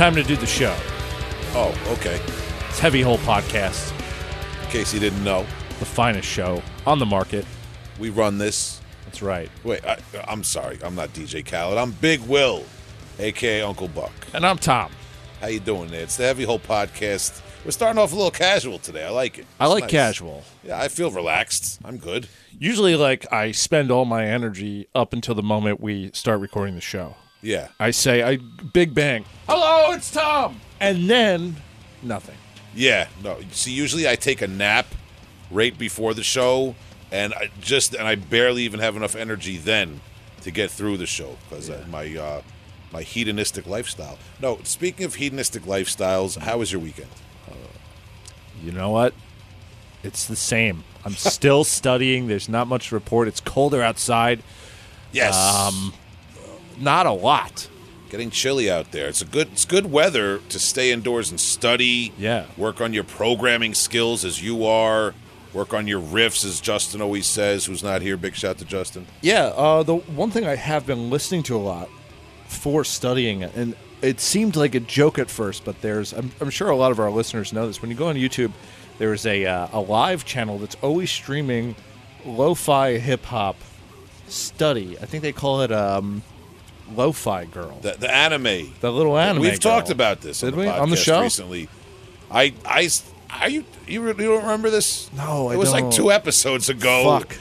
time to do the show. Oh, okay. It's Heavy Hole Podcast, In case you didn't know, the finest show on the market. we run this. That's right. Wait, I, I'm sorry. I'm not DJ Khaled. I'm Big Will, aka Uncle Buck. And I'm Tom. How you doing there? It's the Heavy Hole Podcast. We're starting off a little casual today. I like it. I It's like nice. casual. Yeah, I feel relaxed. I'm good. Usually, like, I spend all my energy up until the moment we start recording the show. Yeah. I say, I Big Bang. Hello, it's Tom. And then nothing. Yeah. No. See, usually I take a nap right before the show, and I just and I barely even have enough energy then to get through the show because my uh, my hedonistic lifestyle. No. Speaking of hedonistic lifestyles, how was your weekend? You know what? It's the same. I'm still studying. There's not much to report. It's colder outside. Yes. Um, Not a lot. getting chilly out there. It's a good it's good weather to stay indoors and study. Yeah. Work on your programming skills as you are. Work on your riffs as Justin always says, who's not here. Big shout to Justin. Yeah, uh, the one thing I have been listening to a lot for studying it, and it seemed like a joke at first, but there's, I'm, I'm sure a lot of our listeners know this. When you go on YouTube, there's a, uh, a live channel that's always streaming lo fi hip hop study. I think they call it um, Lo Fi Girl. The, the anime. The little anime. We've girl. talked about this Did on the we? On the show? recently. I I are you you, you don't remember this? No, it I was like don't. two episodes ago. Fuck.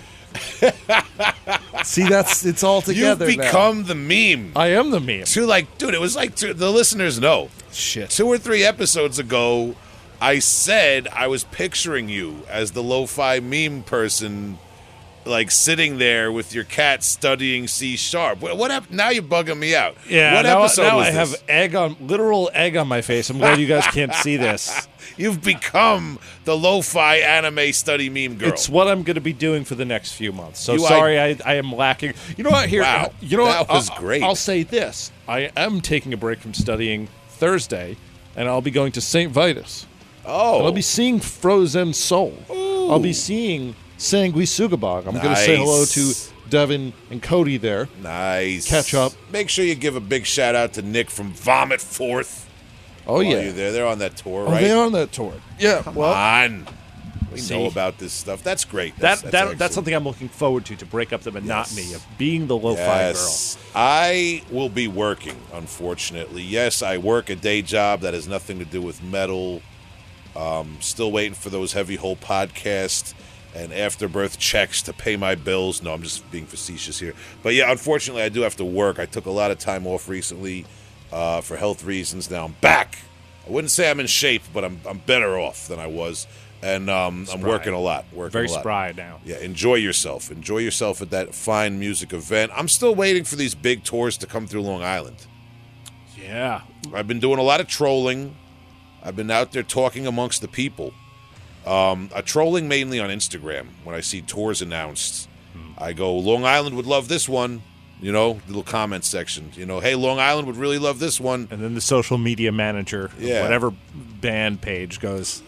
See, that's it's all together. You've together. now. become the meme. I am the meme. Two like, dude, it was like two, the listeners know. Shit. two or three episodes ago, I said I was picturing you as the lo-fi meme person, like sitting there with your cat studying C sharp. What, what now you're bugging me out. Yeah, what now, episode now was I this? have egg on literal egg on my face. I'm glad you guys can't see this. You've become the lo-fi anime study meme girl. It's what I'm going to be doing for the next few months. So You- sorry, I, I am lacking. You know what? Here, Wow, you know what? that was I'll- great. I'll say this: I am taking a break from studying Thursday, and I'll be going to St. Vitus. oh, I'll be seeing Frozen Soul. I'll be seeing Sanguisugabogg. I'm going to say hello to Devin and Cody there. nice. catch up. Make sure you give a big shout out to Nick from Vomit Forth. Oh yeah, you're there. They're on that tour, oh right? they are on that tour. Yeah, Come well, on. We See? know about this stuff. That's great. that That's, that that's something I'm looking forward to to break up the monotony Yes. of being the lo-fi Yes. I will be working, unfortunately. Yes, I work a day job that has nothing to do with metal. Um, still waiting for those heavy hole podcast and afterbirth checks to pay my bills. No, I'm just being facetious here. But yeah, unfortunately, I do have to work. I took a lot of time off recently uh, for health reasons. Now I'm back. I wouldn't say I'm in shape, but I'm, I'm better off than I was. And um, I'm working a lot. Working Very a lot. spry now. Yeah, enjoy yourself. Enjoy yourself at that fine music event. I'm still waiting for these big tours to come through Long Island. Yeah, I've been doing a lot of trolling. I've been out there talking amongst the people. Um, uh, trolling mainly on Instagram when I see tours announced. I go, Long Island would love this one. You know, little comment section. You know, hey, Long Island would really love this one. and then the social media manager, Yeah. whatever band page goes.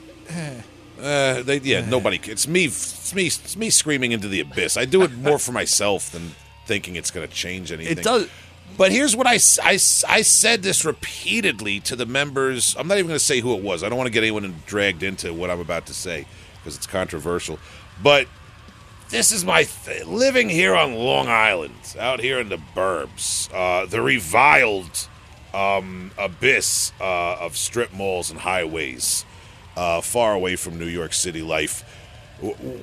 Uh, they, yeah, nobody. It's me. It's me. It's me screaming into the abyss. I do it more for myself than thinking it's going to change anything. It does. But here's what I, I, I said this repeatedly to the members. I'm not even going to say who it was. I don't want to get anyone dragged into what I'm about to say because it's controversial. But this is my th- living here on Long Island, out here in the burbs, uh, the reviled um, abyss uh, of strip malls and highways, uh, far away from New York City life.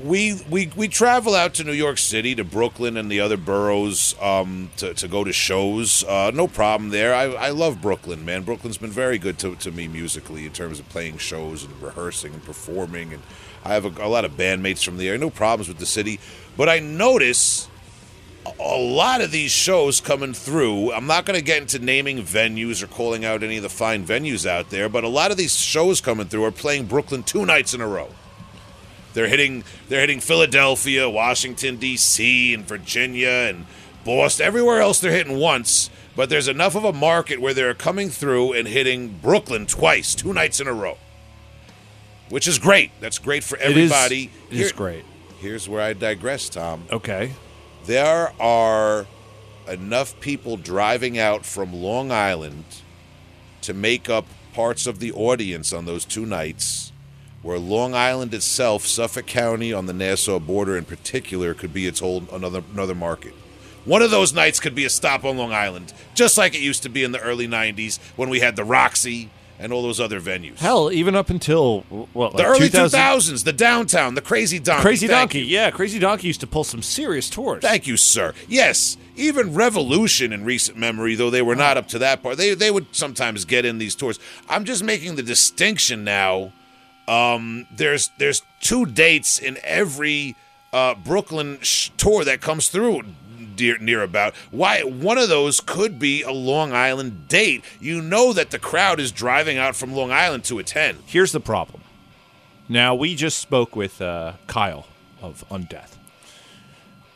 We, we we travel out to New York City, to Brooklyn and the other boroughs um, to, to go to shows. Uh, no problem there. I, I love Brooklyn, man. Brooklyn's been very good to, to me musically in terms of playing shows and rehearsing and performing. And I have a, a lot of bandmates from there. No problems with the city. But I notice a lot of these shows coming through. I'm not going to get into naming venues or calling out any of the fine venues out there, but a lot of these shows coming through are playing Brooklyn two nights in a row. They're hitting they're hitting Philadelphia, Washington D.C. and Virginia and Boston. Everywhere else they're hitting once, but there's enough of a market where they're coming through and hitting Brooklyn twice, two nights in a row. Which is great. That's great for everybody. It is Here- great. Here's where I digress, Tom Okay. there are enough people driving out from Long Island to make up parts of the audience on those two nights where Long Island itself, Suffolk County on the Nassau border in particular, could be its whole another another market. One of those nights could be a stop on Long Island, just like it used to be in the early '90s when we had the Roxy and all those other venues. Hell, even up until what, the like early 2000 2000s, the downtown, the Crazy Donkey. Crazy Thank Donkey, you. yeah, Crazy Donkey used to pull some serious tours. Thank you, sir. Yes, even Revolution in recent memory, though they were not up to that part, they they would sometimes get in these tours. I'm just making the distinction now. Um, there's there's two dates in every uh, Brooklyn sh- tour that comes through. Near, about why one of those could be a Long Island date. You know that the crowd is driving out from Long Island to attend. Here's the problem. Now we just spoke with uh, Kyle of Undeath,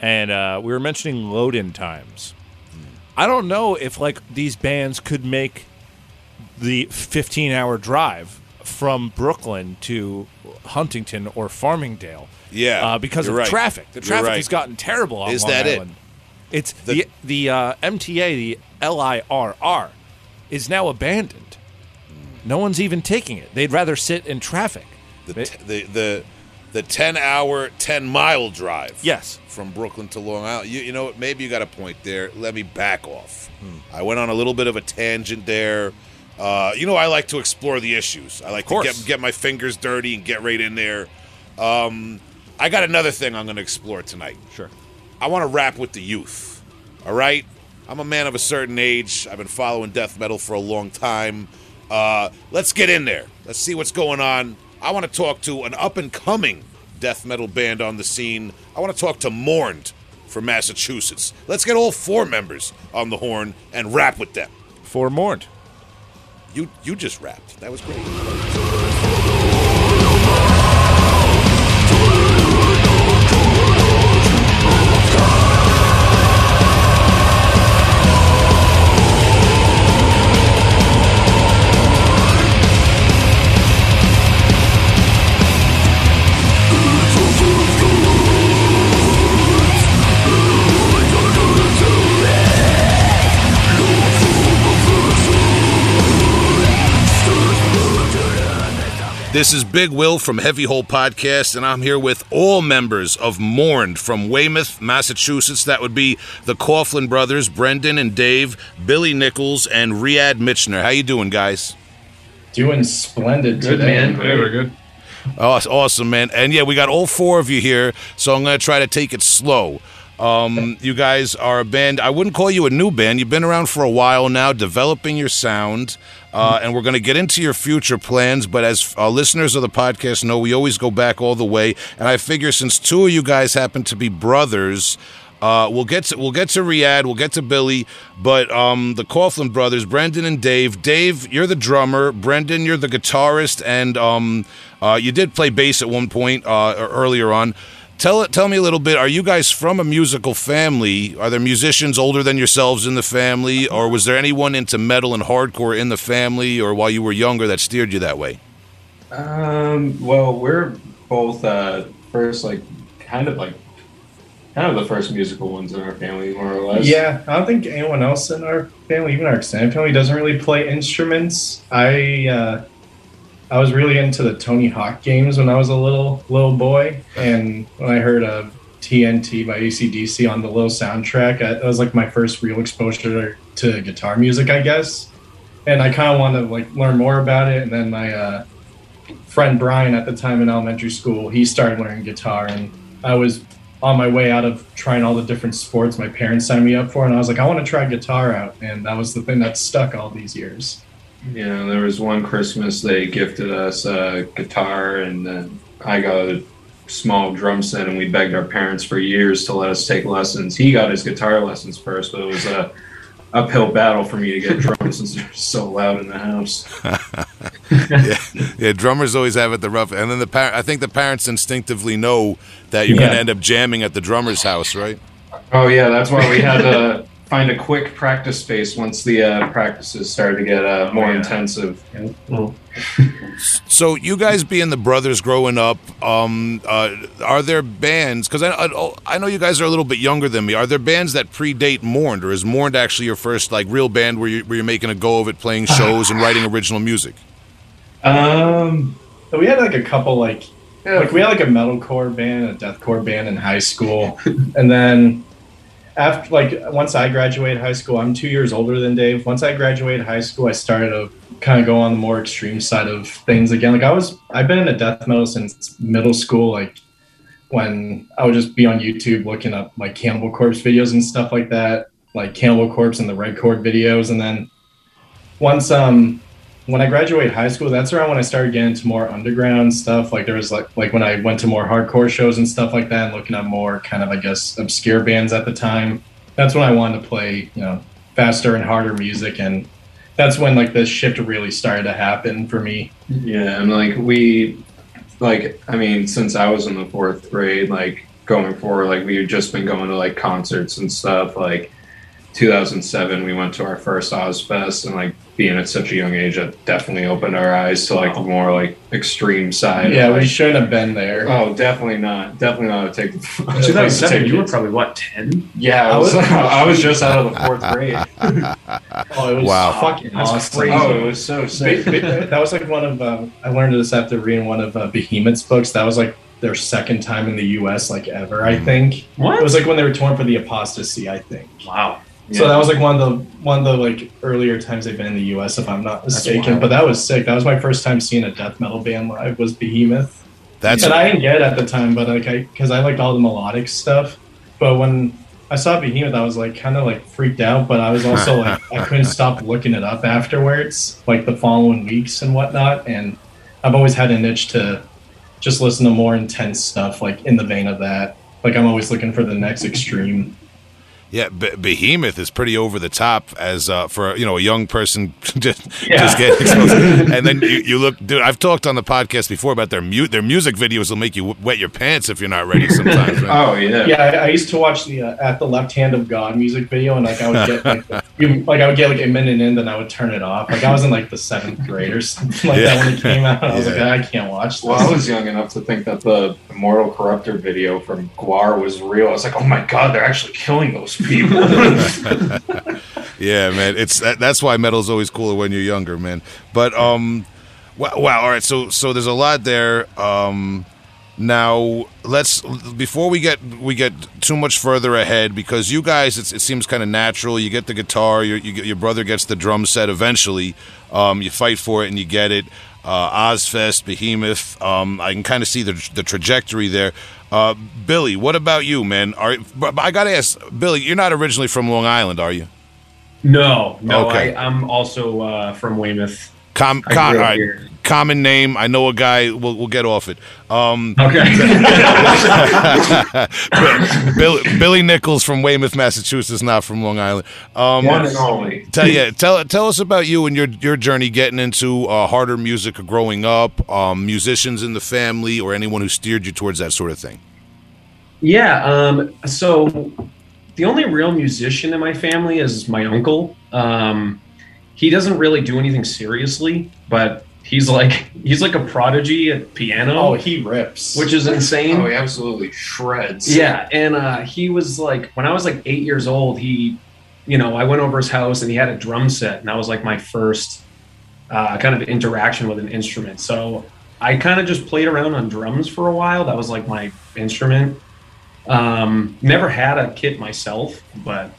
and uh, we were mentioning load-in times. I don't know if like these bands could make the 15-hour drive from Brooklyn to Huntington or Farmingdale. Yeah, uh, because of right. traffic. The traffic right. has gotten terrible on Is Long that it? Island. It's the the, uh, MTA, the LIRR, is now abandoned. No one's even taking it. They'd rather sit in traffic. the t- the the the ten hour, ten mile drive. Yes. from Brooklyn to Long Island. You, you know what? Maybe you got a point there. Let me back off. I went on a little bit of a tangent there. Uh, you know, I like to explore the issues. I like to get get my fingers dirty and get right in there. Um, I got another thing I'm going to explore tonight. Sure. I want to rap with the youth. All right? I'm a man of a certain age. I've been following death metal for a long time. Uh, let's get in there. Let's see what's going on. I want to talk to an up and coming death metal band on the scene. I want to talk to Mourned from Massachusetts. Let's get all four members on the horn and rap with them. Foremourned. You you just rapped. That was great. This is Big Will from Heavy Hole Podcast, and I'm here with all members of Mourned from Weymouth, Massachusetts. That would be the Coughlin brothers, Brendan and Dave, Billy Nichols, and Riyad Mitchner. How you doing, guys? Doing splendid Good today. man. Very good. Oh, awesome, man. And yeah, we got all four of you here, so I'm going to try to take it slow. Um, you guys are a band. I wouldn't call you a new band. You've been around for a while now, developing your sound, uh, and we're going to get into your future plans. But as uh, listeners of the podcast know, we always go back all the way. And I figure since two of you guys happen to be brothers, uh, we'll get to we'll get to Riyadh, we'll get to Billy, but um, the Coughlin brothers, Brendan and Dave. Dave, you're the drummer. Brendan, you're the guitarist, and um, uh, you did play bass at one point uh, earlier on. Tell tell me a little bit. Are you guys from a musical family? Are there musicians older than yourselves in the family, or was there anyone into metal and hardcore in the family, or while you were younger that steered you that way? Um, well, we're both uh, first, like, kind of like, kind of the first musical ones in our family, more or less. Yeah, I don't think anyone else in our family, even our extended family, doesn't really play instruments. I uh, I was really into the Tony Hawk games when I was a little little boy, and when I heard of TNT by ACDC on the little soundtrack, I, that was like my first real exposure to guitar music, I guess. And I kind of wanted to like learn more about it, and then my uh, friend Brian at the time in elementary school, he started learning guitar, and I was on my way out of trying all the different sports my parents signed me up for, and I was like, I want to try guitar out, and that was the thing that stuck all these years. Yeah, there was one Christmas they gifted us a guitar, and then I got a small drum set, and we begged our parents for years to let us take lessons. He got his guitar lessons first, but it was a uphill battle for me to get drums since they're so loud in the house. yeah, yeah. Drummers always have it the rough, and then the par- I think the parents instinctively know that you're going to end up jamming at the drummer's house, right? Oh yeah, that's why we had to find a quick practice space once the uh, practices started to get uh, more yeah. intensive. Well, So you guys being the brothers growing up, um, uh, are there bands? Because I, I I know you guys are a little bit younger than me. Are there bands that predate Mourned, or is Mourned actually your first like real band where you where you're making a go of it, playing shows and writing original music? Um, but we had like a couple like Yeah. like we had like a metalcore band, a deathcore band in high school, and then after like once I graduated high school, I'm two years older than Dave. Once I graduated high school, I started to kind of go on the more extreme side of things again. Like I was, I've been into death metal since middle school. Like when I would just be on YouTube looking up like Cannibal Corpse videos and stuff like that, like Cannibal Corpse and the Red Chord videos, and then once um when I graduated high school, that's around when I started getting into more underground stuff. Like there was like like when I went to more hardcore shows and stuff like that, and looking at more kind of I guess obscure bands at the time. That's when I wanted to play, you know, faster and harder music, and that's when like the shift really started to happen for me. Yeah, and like we, like I mean, since I was in the fourth grade, like going forward, like we had just been going to like concerts and stuff. Like 2007, we went to our first Ozzfest, and like being at such a young age, that definitely opened our eyes to like the more like extreme side. Yeah, of, we like, shouldn't have been there. Oh, definitely not. Definitely not to take the. 2007, you were probably what 10? Yeah, I was. I was just out of the fourth grade. Oh, it was Wow. fucking That's awesome. crazy. Oh, it was so sick. that was like one of um, I learned this after reading one of uh, Behemoth's books. That was like their second time in the U.S. like ever. I think What? it was like when they were torn for the apostasy. I think. wow. So that was like one of the one of the like earlier times they've been in the U.S. If I'm not mistaken. But that was sick. That was my first time seeing a death metal band live. Was Behemoth, That's and I didn't get it at the time, but like I because I liked all the melodic stuff. But when I saw Behemoth, I was like kind of like freaked out, but I was also like I couldn't stop looking it up afterwards, like the following weeks and whatnot. And I've always had an itch to just listen to more intense stuff, like in the vein of that. Like I'm always looking for the next extreme. Yeah, Be- Behemoth is pretty over the top as uh, for you know a young person just Yeah. just getting exposed. and then you, you look, dude. I've talked on the podcast before about their mute their music videos will make you wet your pants if you're not ready. Sometimes, man. Oh yeah. Yeah, I, I used to watch the uh, "At the Left Hand of God" music video, and like I would get like, you, like I would get like a minute in, then I would turn it off. Like I was in like the seventh grade or something like Yeah. that when it came out. I was Yeah. like, I can't watch this. Well, I was young enough to think that the Immortal Corruptor video from Gwar was real. I was like, oh my god, they're actually killing those people. Yeah, man. It's that, that's why metal's always cooler when you're younger, man. But um, wow, wow. All right, so so there's a lot there. Um, now let's before we get we get too much further ahead because you guys it seems kind of natural. You get the guitar, your you, your brother gets the drum set eventually. Um, you fight for it and you get it. Uh, Ozzfest, Behemoth. Um, I can kind of see the the trajectory there. Uh, Billy, what about you, man? Are I got to ask, Billy, you're not originally from Long Island, are you? No, no. Okay. I, I'm also uh, from Weymouth. Com, com, all right, here. Common name. I know a guy. We'll, we'll get off it. Um, Okay. Billy, Billy Nichols from Weymouth, Massachusetts, not from Long Island. Um, One and only. Tell yeah, tell tell us about you and your your journey getting into uh, harder music growing up. Um, musicians in the family, or anyone who steered you towards that sort of thing. Yeah. Um, so the only real musician in my family is my uncle. Um, he doesn't really do anything seriously, but he's like he's like a prodigy at piano, Oh, he rips. which is insane. Oh, he absolutely shreds. Yeah, and uh, he was like, when I was like eight years old, he, you know, I went over his house and he had a drum set, and that was like my first uh, kind of interaction with an instrument. So I kind of just played around on drums for a while. That was like my instrument. Um, never had a kit myself, but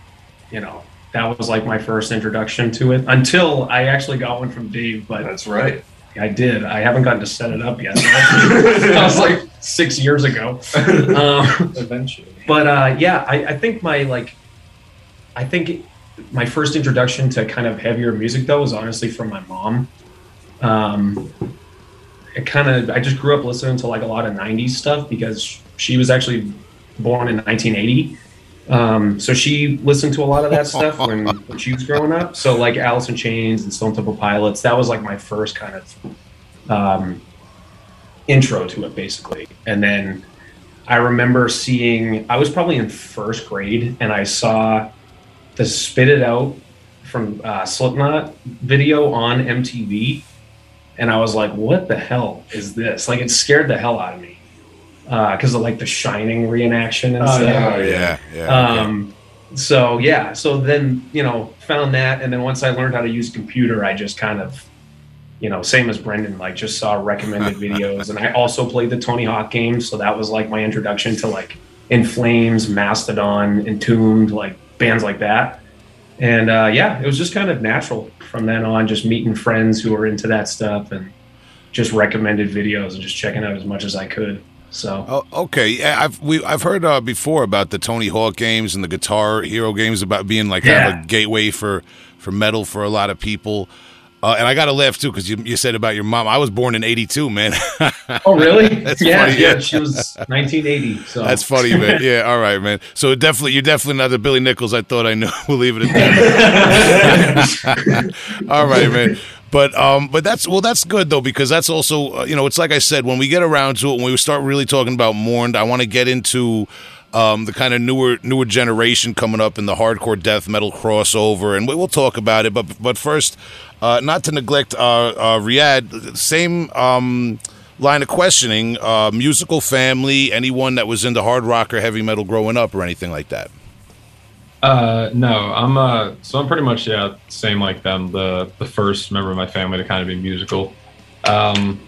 you know, that was like my first introduction to it until I actually got one from Dave. But That's right. I did. I haven't gotten to set it up yet. that was like six years ago. Um, eventually. but uh, yeah, I, I think my like, I think my first introduction to kind of heavier music though was honestly from my mom. Um, it kind of I just grew up listening to like a lot of '90s stuff because she was actually born in 1980. Um, so she listened to a lot of that stuff when, when she was growing up. So like Alice in Chains and Stone Temple Pilots, that was like my first kind of um, intro to it, basically. And then I remember seeing, I was probably in first grade, and I saw the Spit It Out from uh, Slipknot video on MTV, and I was like, "What the hell is this?" Like, it scared the hell out of me because of like the Shining reenaction and Oh, stuff. yeah. Oh yeah, yeah. okay. Um, so yeah, so then you know found that, and then once I learned how to use computer, I just kind of, you know, same as Brendan, like just saw recommended videos, and I also played the Tony Hawk game, so that was like my introduction to like In Flames, Mastodon, Entombed, like bands like that, and uh, yeah, it was just kind of natural from then on, just meeting friends who were into that stuff and just recommended videos and just checking out as much as I could. So Oh, okay. Yeah, I've we I've heard uh, before about the Tony Hawk games and the Guitar Hero games about being like kind of a gateway for for metal for a lot of people. Uh, and I got to laugh too because you, you said about your mom. I was born in '82, man. Oh, really? That's yeah, funny, yeah. yeah. She was 1980. So That's funny, man. Yeah, all right, man. So definitely, you're definitely not the Billy Nichols I thought I knew. We'll leave it at that. all right, man. But um, but that's well, that's good though because that's also uh, you know it's like I said when we get around to it when we start really talking about mourned, I want to get into um, the kind of newer newer generation coming up in the hardcore death metal crossover, and we, we'll talk about it. But but first, uh, not to neglect uh, uh, Riyadh, same um, line of questioning: uh, musical family, anyone that was into hard rock or heavy metal growing up, or anything like that. Uh, no, I'm uh, so I'm pretty much yeah, same like them. The the first member of my family to kind of be musical, um,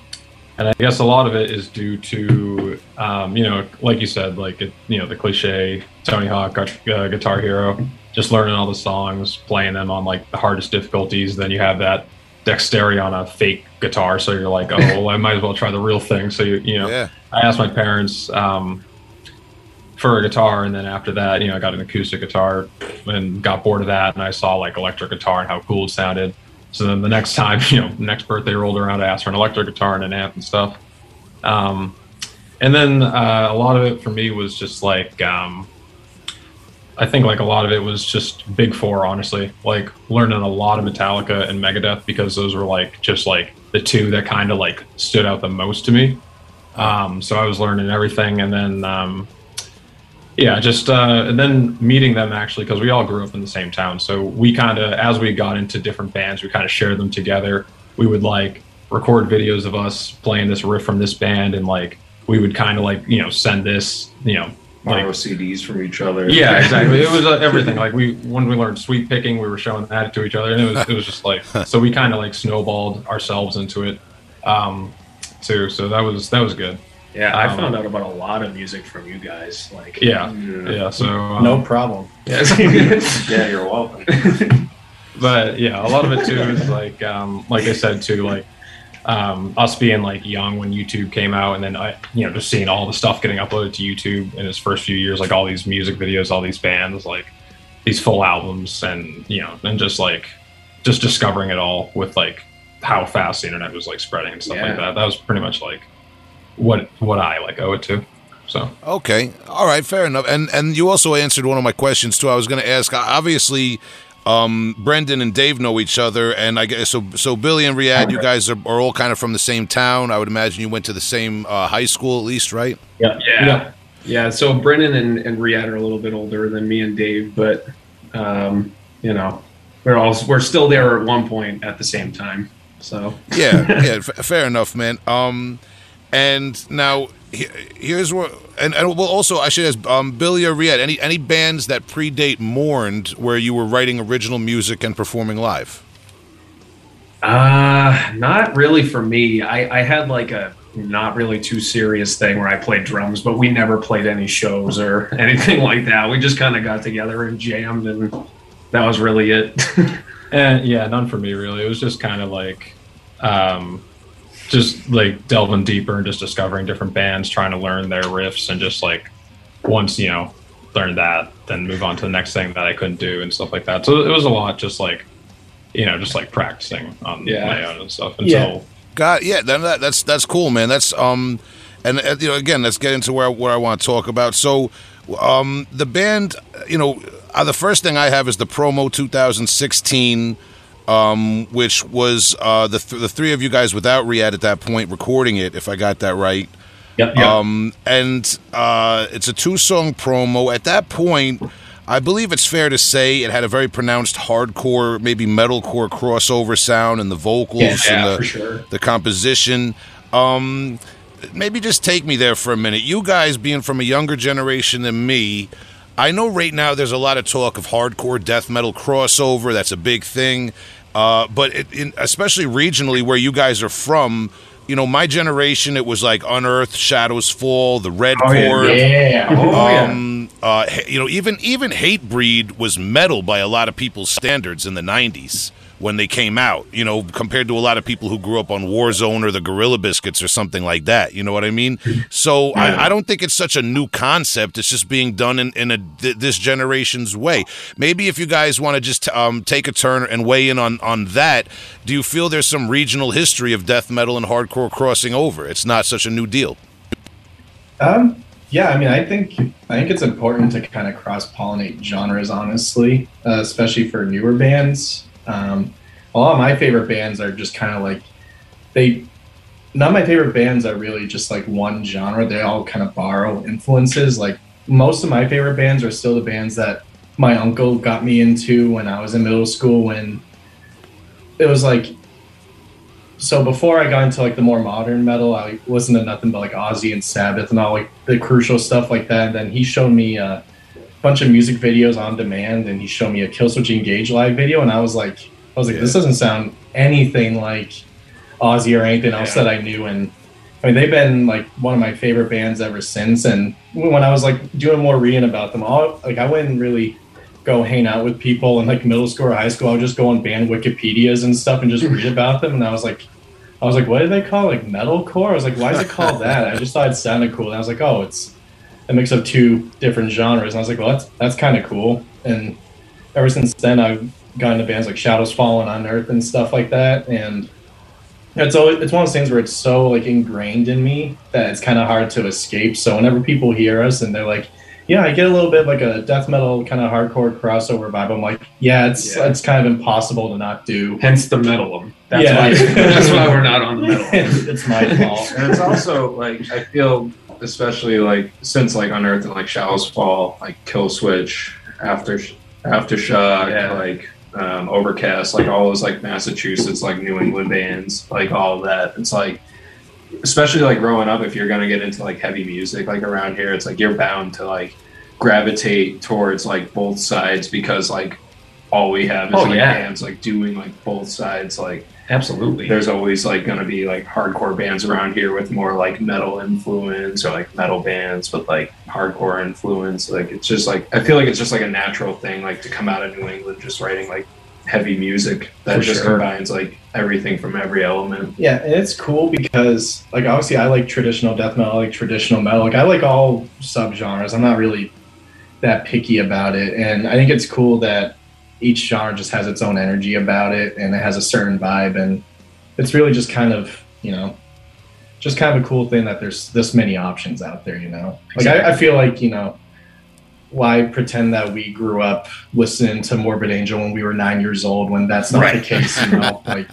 and I guess a lot of it is due to um, you know, like you said, like it, you know, the cliche Tony Hawk, uh, Guitar Hero, just learning all the songs, playing them on like the hardest difficulties. Then you have that dexterity on a fake guitar, so you're like, oh, well, I might as well try the real thing. So you you know, Yeah. I asked my parents. Um, for a guitar and then after that you know i got an acoustic guitar and got bored of that and i saw like electric guitar and how cool it sounded. So then the next time you know next birthday rolled around i asked for an electric guitar and an amp and stuff. Um, and then uh, a lot of it for me was just like um, i think like a lot of it was just big four honestly. Like learning a lot of metallica and megadeth because those were like just like the two that kind of like stood out the most to me. Um, so i was learning everything and then um, yeah, just uh, and then meeting them actually because we all grew up in the same town. So we kind of, as we got into different bands, we kind of shared them together. We would like record videos of us playing this riff from this band, and like we would kind of like you know send this you know Borrow like CDs from each other. yeah exactly. It was uh, everything. Like we when we learned sweep picking, we were showing that to each other, and it was it was just like so we kind of like snowballed ourselves into it um, too. So that was that was good. Yeah, I Um, found out about a lot of music from you guys. Like Yeah, Yeah. yeah. So um, no problem. Yeah, you're welcome. but yeah, a lot of it too is like, um, like I said too, like um, us being like young when YouTube came out, and then I, you know, just seeing all the stuff getting uploaded to YouTube in its first few years, like all these music videos, all these bands, like these full albums, and you know, and just like just discovering it all with like how fast the internet was like spreading and stuff Yeah. like that. That was pretty much like what what I like owe it to. So Okay, all right, fair enough. And and you also answered one of my questions too. I was going to ask. Obviously, um, Brendan and Dave know each other, and I guess so. So Billy and Riyadh, you guys are, are all kind of from the same town. I would imagine you went to the same uh, high school, at least, right? Yeah, Yeah. yeah, yeah. So Brennan and, and Riyadh are a little bit older than me and Dave, but um, you know, we're all we're still there at one point at the same time. So Yeah, yeah, f- fair enough, man. Um, and now here's what, and, and well, also I should ask, um, Billy or Riyadh, any any bands that predate Mourned where you were writing original music and performing live? Uh, not really for me. I, I had like a not really too serious thing where I played drums, but we never played any shows or anything like that. We just kind of got together and jammed, and that was really it. And yeah, none for me really. It was just kind of like, um, just like delving deeper and just discovering different bands, trying to learn their riffs, and just like once you know learn that, then move on to the next thing that I couldn't do and stuff like that. So it was a lot, just like you know, just like practicing on Yeah. my own and stuff until. Yeah. God, yeah, then that, that's that's cool, man. That's um, and uh, you know, again, let's get into where what I want to talk about. So, um, the band, you know, uh, the first thing I have is the promo 2016, um, which was uh the th- the three of you guys without Riyadh at that point recording it, if I got that right. yep, Um, and uh, it's a two song promo. At that point, I believe it's fair to say it had a very pronounced hardcore, maybe metalcore crossover sound and the vocals Yeah, and the, sure. the composition. Um, maybe just take me there for a minute. You guys, being from a younger generation than me, I know right now there's a lot of talk of hardcore death metal crossover. That's a big thing. Uh, but it, in, especially regionally, where you guys are from, you know, my generation, it was like Unearth, Shadows Fall, the Red Oh, yeah. Chord. Yeah. Oh, yeah. Um, uh, you know, even even Hatebreed was metal by a lot of people's standards in the '90s when they came out. You know, compared to a lot of people who grew up on Warzone or the Gorilla Biscuits or something like that. You know what I mean? So I, I don't think it's such a new concept. It's just being done in, in a th- this generation's way. Maybe if you guys want to just um, take a turn and weigh in on on that, do you feel there's some regional history of death metal and hardcore crossing over? It's not such a new deal. Um, yeah, I mean, I think I think it's important to kind of cross pollinate genres, honestly, uh, especially for newer bands. Um, a lot of my favorite bands are just kind of like they. None of my favorite bands are really just like one genre. They all kind of borrow influences. Like most of my favorite bands are still the bands that my uncle got me into when I was in middle school. When it was like so before I got into like the more modern metal, I listened to nothing but like Ozzy and Sabbath and all like the crucial stuff like that. And then he showed me a bunch of music videos on demand, and he showed me a Killswitch Engage live video, and I was like, I was like, this doesn't sound anything like Ozzy or anything else that I knew. And I mean, they've been like one of my favorite bands ever since. And when I was like doing more reading about them, all like I wouldn't really go hang out with people in like middle school or high school. I would just go on band Wikipedias and stuff and just read about them. And I was like, I was like, what do they call it? like metalcore? I was like, why is it called that? I just thought it sounded cool. And I was like, oh, it's a mix of two different genres. And I was like, well, that's that's kind of cool. And ever since then, I've gotten to bands like Shadows Fall and Unearth and stuff like that. And it's always it's one of those things where it's so like ingrained in me that it's kind of hard to escape. So whenever people hear us and they're like, yeah, I get a little bit like a death metal kind of hardcore crossover vibe. I'm like, yeah, it's Yeah. it's kind of impossible to not do. Hence the metal. That's Yeah. why. That's why we're not on the metal. it's my fault. and it's also like I feel, especially like since like Unearth and like Shadows Fall, like Killswitch, After Aftershock, Yeah. like um, Overcast, like all those like Massachusetts, like New England bands, like all that. It's like, especially like growing up, if you're gonna get into like heavy music, like around here, it's like you're bound to like gravitate towards like both sides because like all we have is Oh, like yeah. bands like doing like both sides like Absolutely. there's always like going to be like hardcore bands around here with more like metal influence or like metal bands with like hardcore influence like it's just like i feel like it's just like a natural thing like to come out of new england just writing like heavy music that For just sure. combines like everything from every element Yeah, and it's cool because like obviously I like traditional death metal, I like traditional metal. Like I like all subgenres. I'm not really that picky about it. And I think it's cool that each genre just has its own energy about it and it has a certain vibe and it's really just kind of, you know, just kind of a cool thing that there's this many options out there, you know. Like I, I feel like, you know, why pretend that we grew up listening to Morbid Angel when we were nine years old when that's not the case, you know? like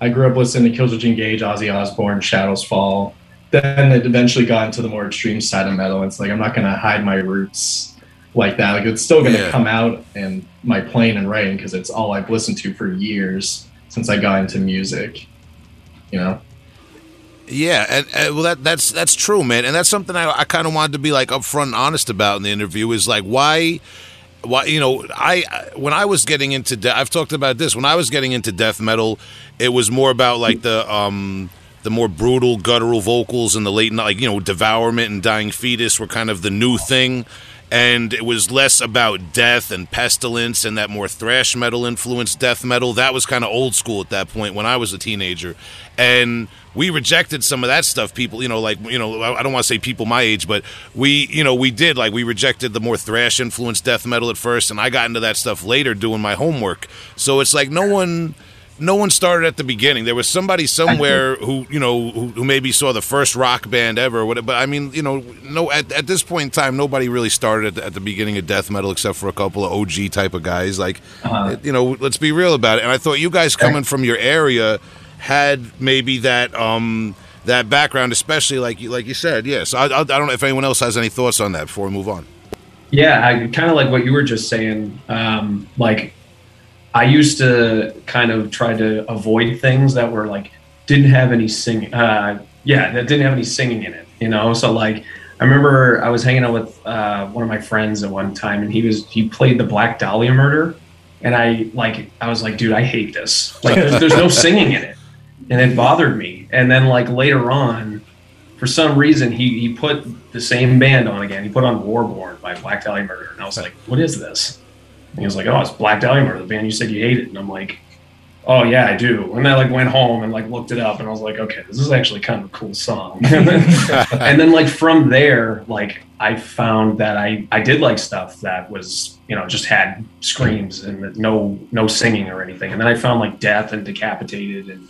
I grew up listening to Killswitch Engage, Ozzy Osbourne, Shadows Fall. Then it eventually got into the more extreme side of metal. It's like I'm not gonna hide my roots like that. Like it's still gonna Yeah. come out in my playing and writing because it's all I've listened to for years since I got into music. You know? Yeah, and, and well, that that's that's true, man, and that's something I, I kind of wanted to be like upfront and honest about in the interview is like why, why you know I I- when I was getting into de- I've talked about this when I was getting into death metal, it was more about like the um the more brutal guttural vocals and the late night like you know devourment and dying fetus were kind of the new thing. And it was less about death and pestilence and that more thrash metal influenced death metal. That was kind of old school at that point when I was a teenager. And we rejected some of that stuff people you know like you know i don't want to say people my age but we you know we did like we rejected the more thrash influenced death metal at first and i got into that stuff later doing my homework so it's like no one no one started at the beginning there was somebody somewhere who you know who, who maybe saw the first rock band ever but i mean you know no at, at this point in time nobody really started at the, at the beginning of death metal except for a couple of og type of guys like Uh-huh. you know let's be real about it and i thought you guys coming from your area had maybe that um that background especially like you like you said yes I, I, I don't know if anyone else has any thoughts on that before we move on Yeah, I kind of like what you were just saying. Um, like, I used to kind of try to avoid things that were like didn't have any singing. Uh, yeah, that didn't have any singing in it. You know, so like I remember I was hanging out with uh, one of my friends at one time, and he was he played the Black Dahlia Murder, and I like I was like, dude, I hate this. Like, there's, there's no singing in it, and it bothered me. And then like later on, for some reason, he he put the same band on again. He put on Warborn by Black Dahlia Murder, and I was like, what is this? And he was like, oh, it's Black Dahlia Murder, the band you said you hated. And I'm like, oh yeah, I do. And I like went home and like looked it up, and I was like, okay, this is actually kind of a cool song. and, then, like from there, like I found that I I did like stuff that was you know just had screams and no no singing or anything. And then I found like Death and Decapitated and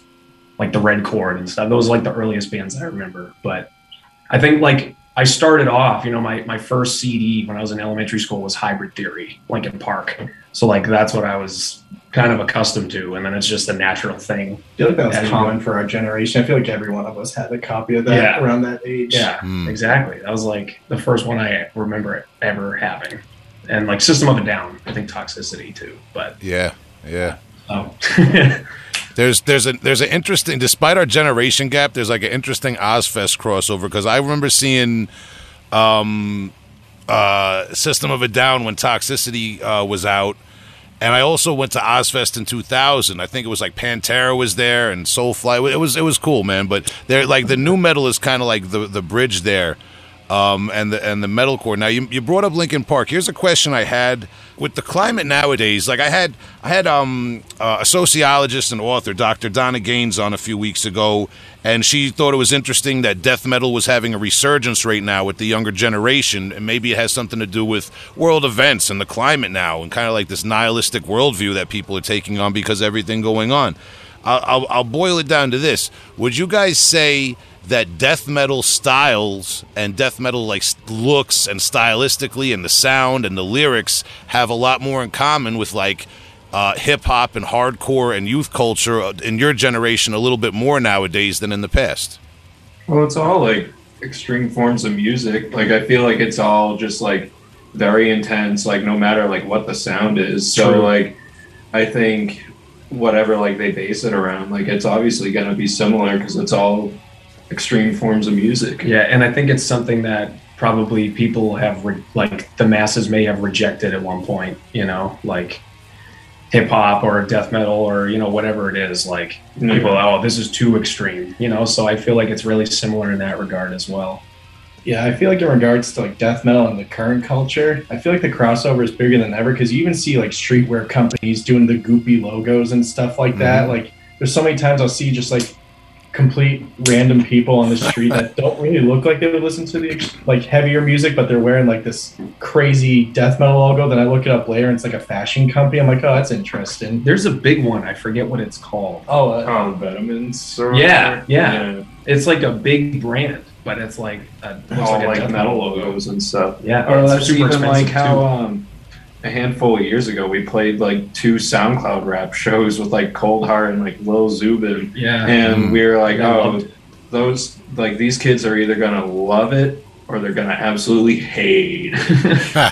like the Red Chord and stuff. Those are like the earliest bands I remember. But I think like I started off, you know, my, my first CD when I was in elementary school was Hybrid Theory, Linkin Park. So like that's what I was kind of accustomed to, and then it's just a natural thing. I feel like that was As you common for our generation. I feel like every one of us had a copy of that Yeah. around that age. Yeah, Hmm. exactly. That was like the first one I remember ever having, and like System of a Down. I think Toxicity too, but Yeah, yeah. oh, There's there's a there's an interesting despite our generation gap. There's like an interesting Ozzfest crossover because I remember seeing um, uh, System of a Down when Toxicity uh, was out, and I also went to Ozzfest in 2000. I think it was like Pantera was there and Soulfly. It was it was cool, man. But they're like the new metal is kind of like the the bridge there. Um, and the and the metalcore. Now you, you brought up Linkin Park. Here's a question I had with the climate nowadays. Like I had I had um, uh, a sociologist and author, Dr. Donna Gaines, on a few weeks ago, and she thought it was interesting that death metal was having a resurgence right now with the younger generation, and maybe it has something to do with world events and the climate now, and kind of like this nihilistic worldview that people are taking on because everything going on. I'll, I'll, I'll boil it down to this: Would you guys say? That death metal styles and death metal like looks and stylistically and the sound and the lyrics have a lot more in common with like uh, hip hop and hardcore and youth culture uh, in your generation a little bit more nowadays than in the past. Well, it's all like extreme forms of music. Like I feel like it's all just like very intense. Like no matter like what the sound is. So True. like I think whatever like they base it around, like it's obviously gonna be similar because it's all extreme forms of music. yeah, and I think it's something that probably people have re- like the masses may have rejected at one point. You know, like hip hop or death metal or you know whatever it is. Like Mhm. people, oh, this is too extreme. You know, so I feel like it's really similar in that regard as well. Yeah, I feel like in regards to like death metal and the current culture, I feel like the crossover is bigger than ever because you even see like streetwear companies doing the goopy logos and stuff like that. Like, there's so many times I'll see just like complete random people on the street that don't really look like they would listen to the like heavier music, but they're wearing like this crazy death metal logo. Then I look it up later and it's like a fashion company. I'm like, oh, that's interesting. There's a big one. I forget what it's called. Oh, uh, Oh, the Venomins or Yeah, yeah. It's like a big brand, but it's like a, looks all like, a like death metal logo. logos and stuff. Yeah, Or it's that's super even like how too. um, a handful of years ago we played like two SoundCloud rap shows with like Coldhart and like Lil Zubin, yeah. and Mm. we were like, oh, loved those like these kids are either gonna love it or they're gonna absolutely hate,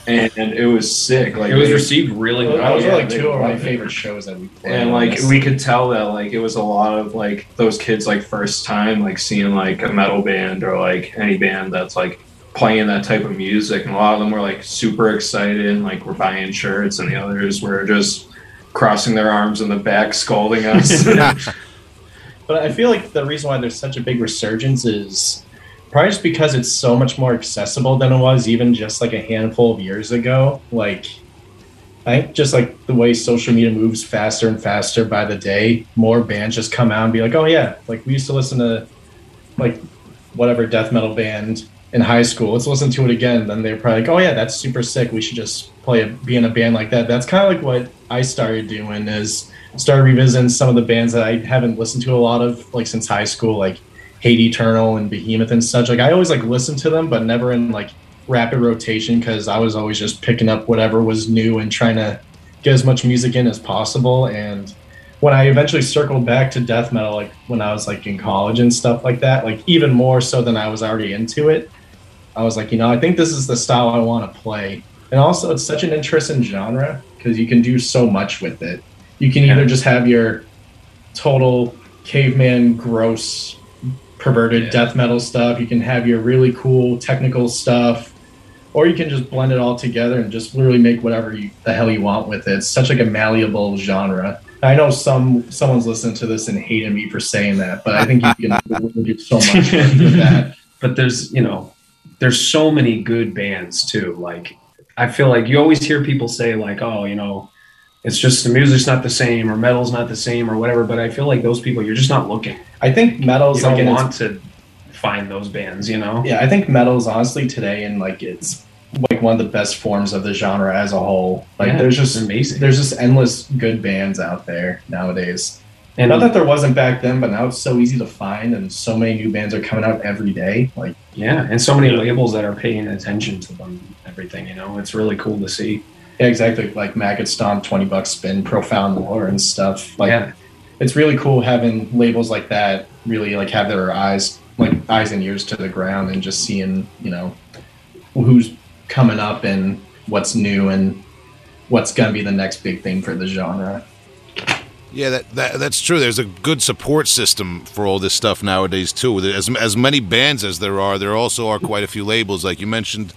and, and it was sick. Like it was they- received really well. those yeah, like two of my loved it. favorite shows that we played. and like honestly. we could tell that like it was a lot of like those kids like first time like seeing like a metal band or like any band that's like playing that type of music and a lot of them were like super excited and like we're buying shirts and the others were just crossing their arms in the back scolding us But I feel like the reason why there's such a big resurgence is probably just because it's so much more accessible than it was even just like a handful of years ago. Like, I think just like the way social media moves faster and faster by the day, more bands just come out and be like, oh, yeah, like we used to listen to like whatever death metal band in high school. Let's listen to it again. Then they're probably like, oh, yeah, that's super sick. We should just play a, be in a band like that. That's kind of like what I started doing is started revisiting some of the bands that I haven't listened to a lot of like since high school, like Hate Eternal and Behemoth and such. Like I always like listened to them, but never in like rapid rotation because I was always just picking up whatever was new and trying to get as much music in as possible. And when I eventually circled back to death metal, like when I was like in college and stuff like that, like even more so than I was already into it, I was like, you know, I think this is the style I want to play. And also it's such an interesting genre because you can do so much with it. You can either just have your total caveman, gross, perverted Yeah. death metal stuff. You can have your really cool technical stuff, or you can just blend it all together and just literally make whatever you, the hell you want with it. It's such like a malleable genre. I know some someone's listening to this and hating me for saying that, but I think you can do so much with that. but there's you know there's so many good bands too like i feel like you always hear people say like oh you know it's just the music's not the same or metal's not the same or whatever but i feel like those people you're just not looking I think metal's you don't want to find those bands you know Yeah, I think metal's honestly today and like it's like one of the best forms of the genre as a whole. Like Yeah, there's just amazing there's just endless good bands out there nowadays. And Not that there wasn't back then, but now it's so easy to find and so many new bands are coming out every day. Like yeah and so many labels that are paying attention to them everything you know it's really cool to see yeah, exactly like Maggot Stomp, Twenty Buck Spin, Profound Lore and stuff. Like yeah it's really cool having labels like that really like have their eyes like eyes and ears to the ground and just seeing, you know, who's coming up and what's new and what's gonna be the next big thing for the genre. Yeah, that, that that's true. There's a good support system for all this stuff nowadays too. As as many bands as there are, there also are quite a few labels. Like you mentioned,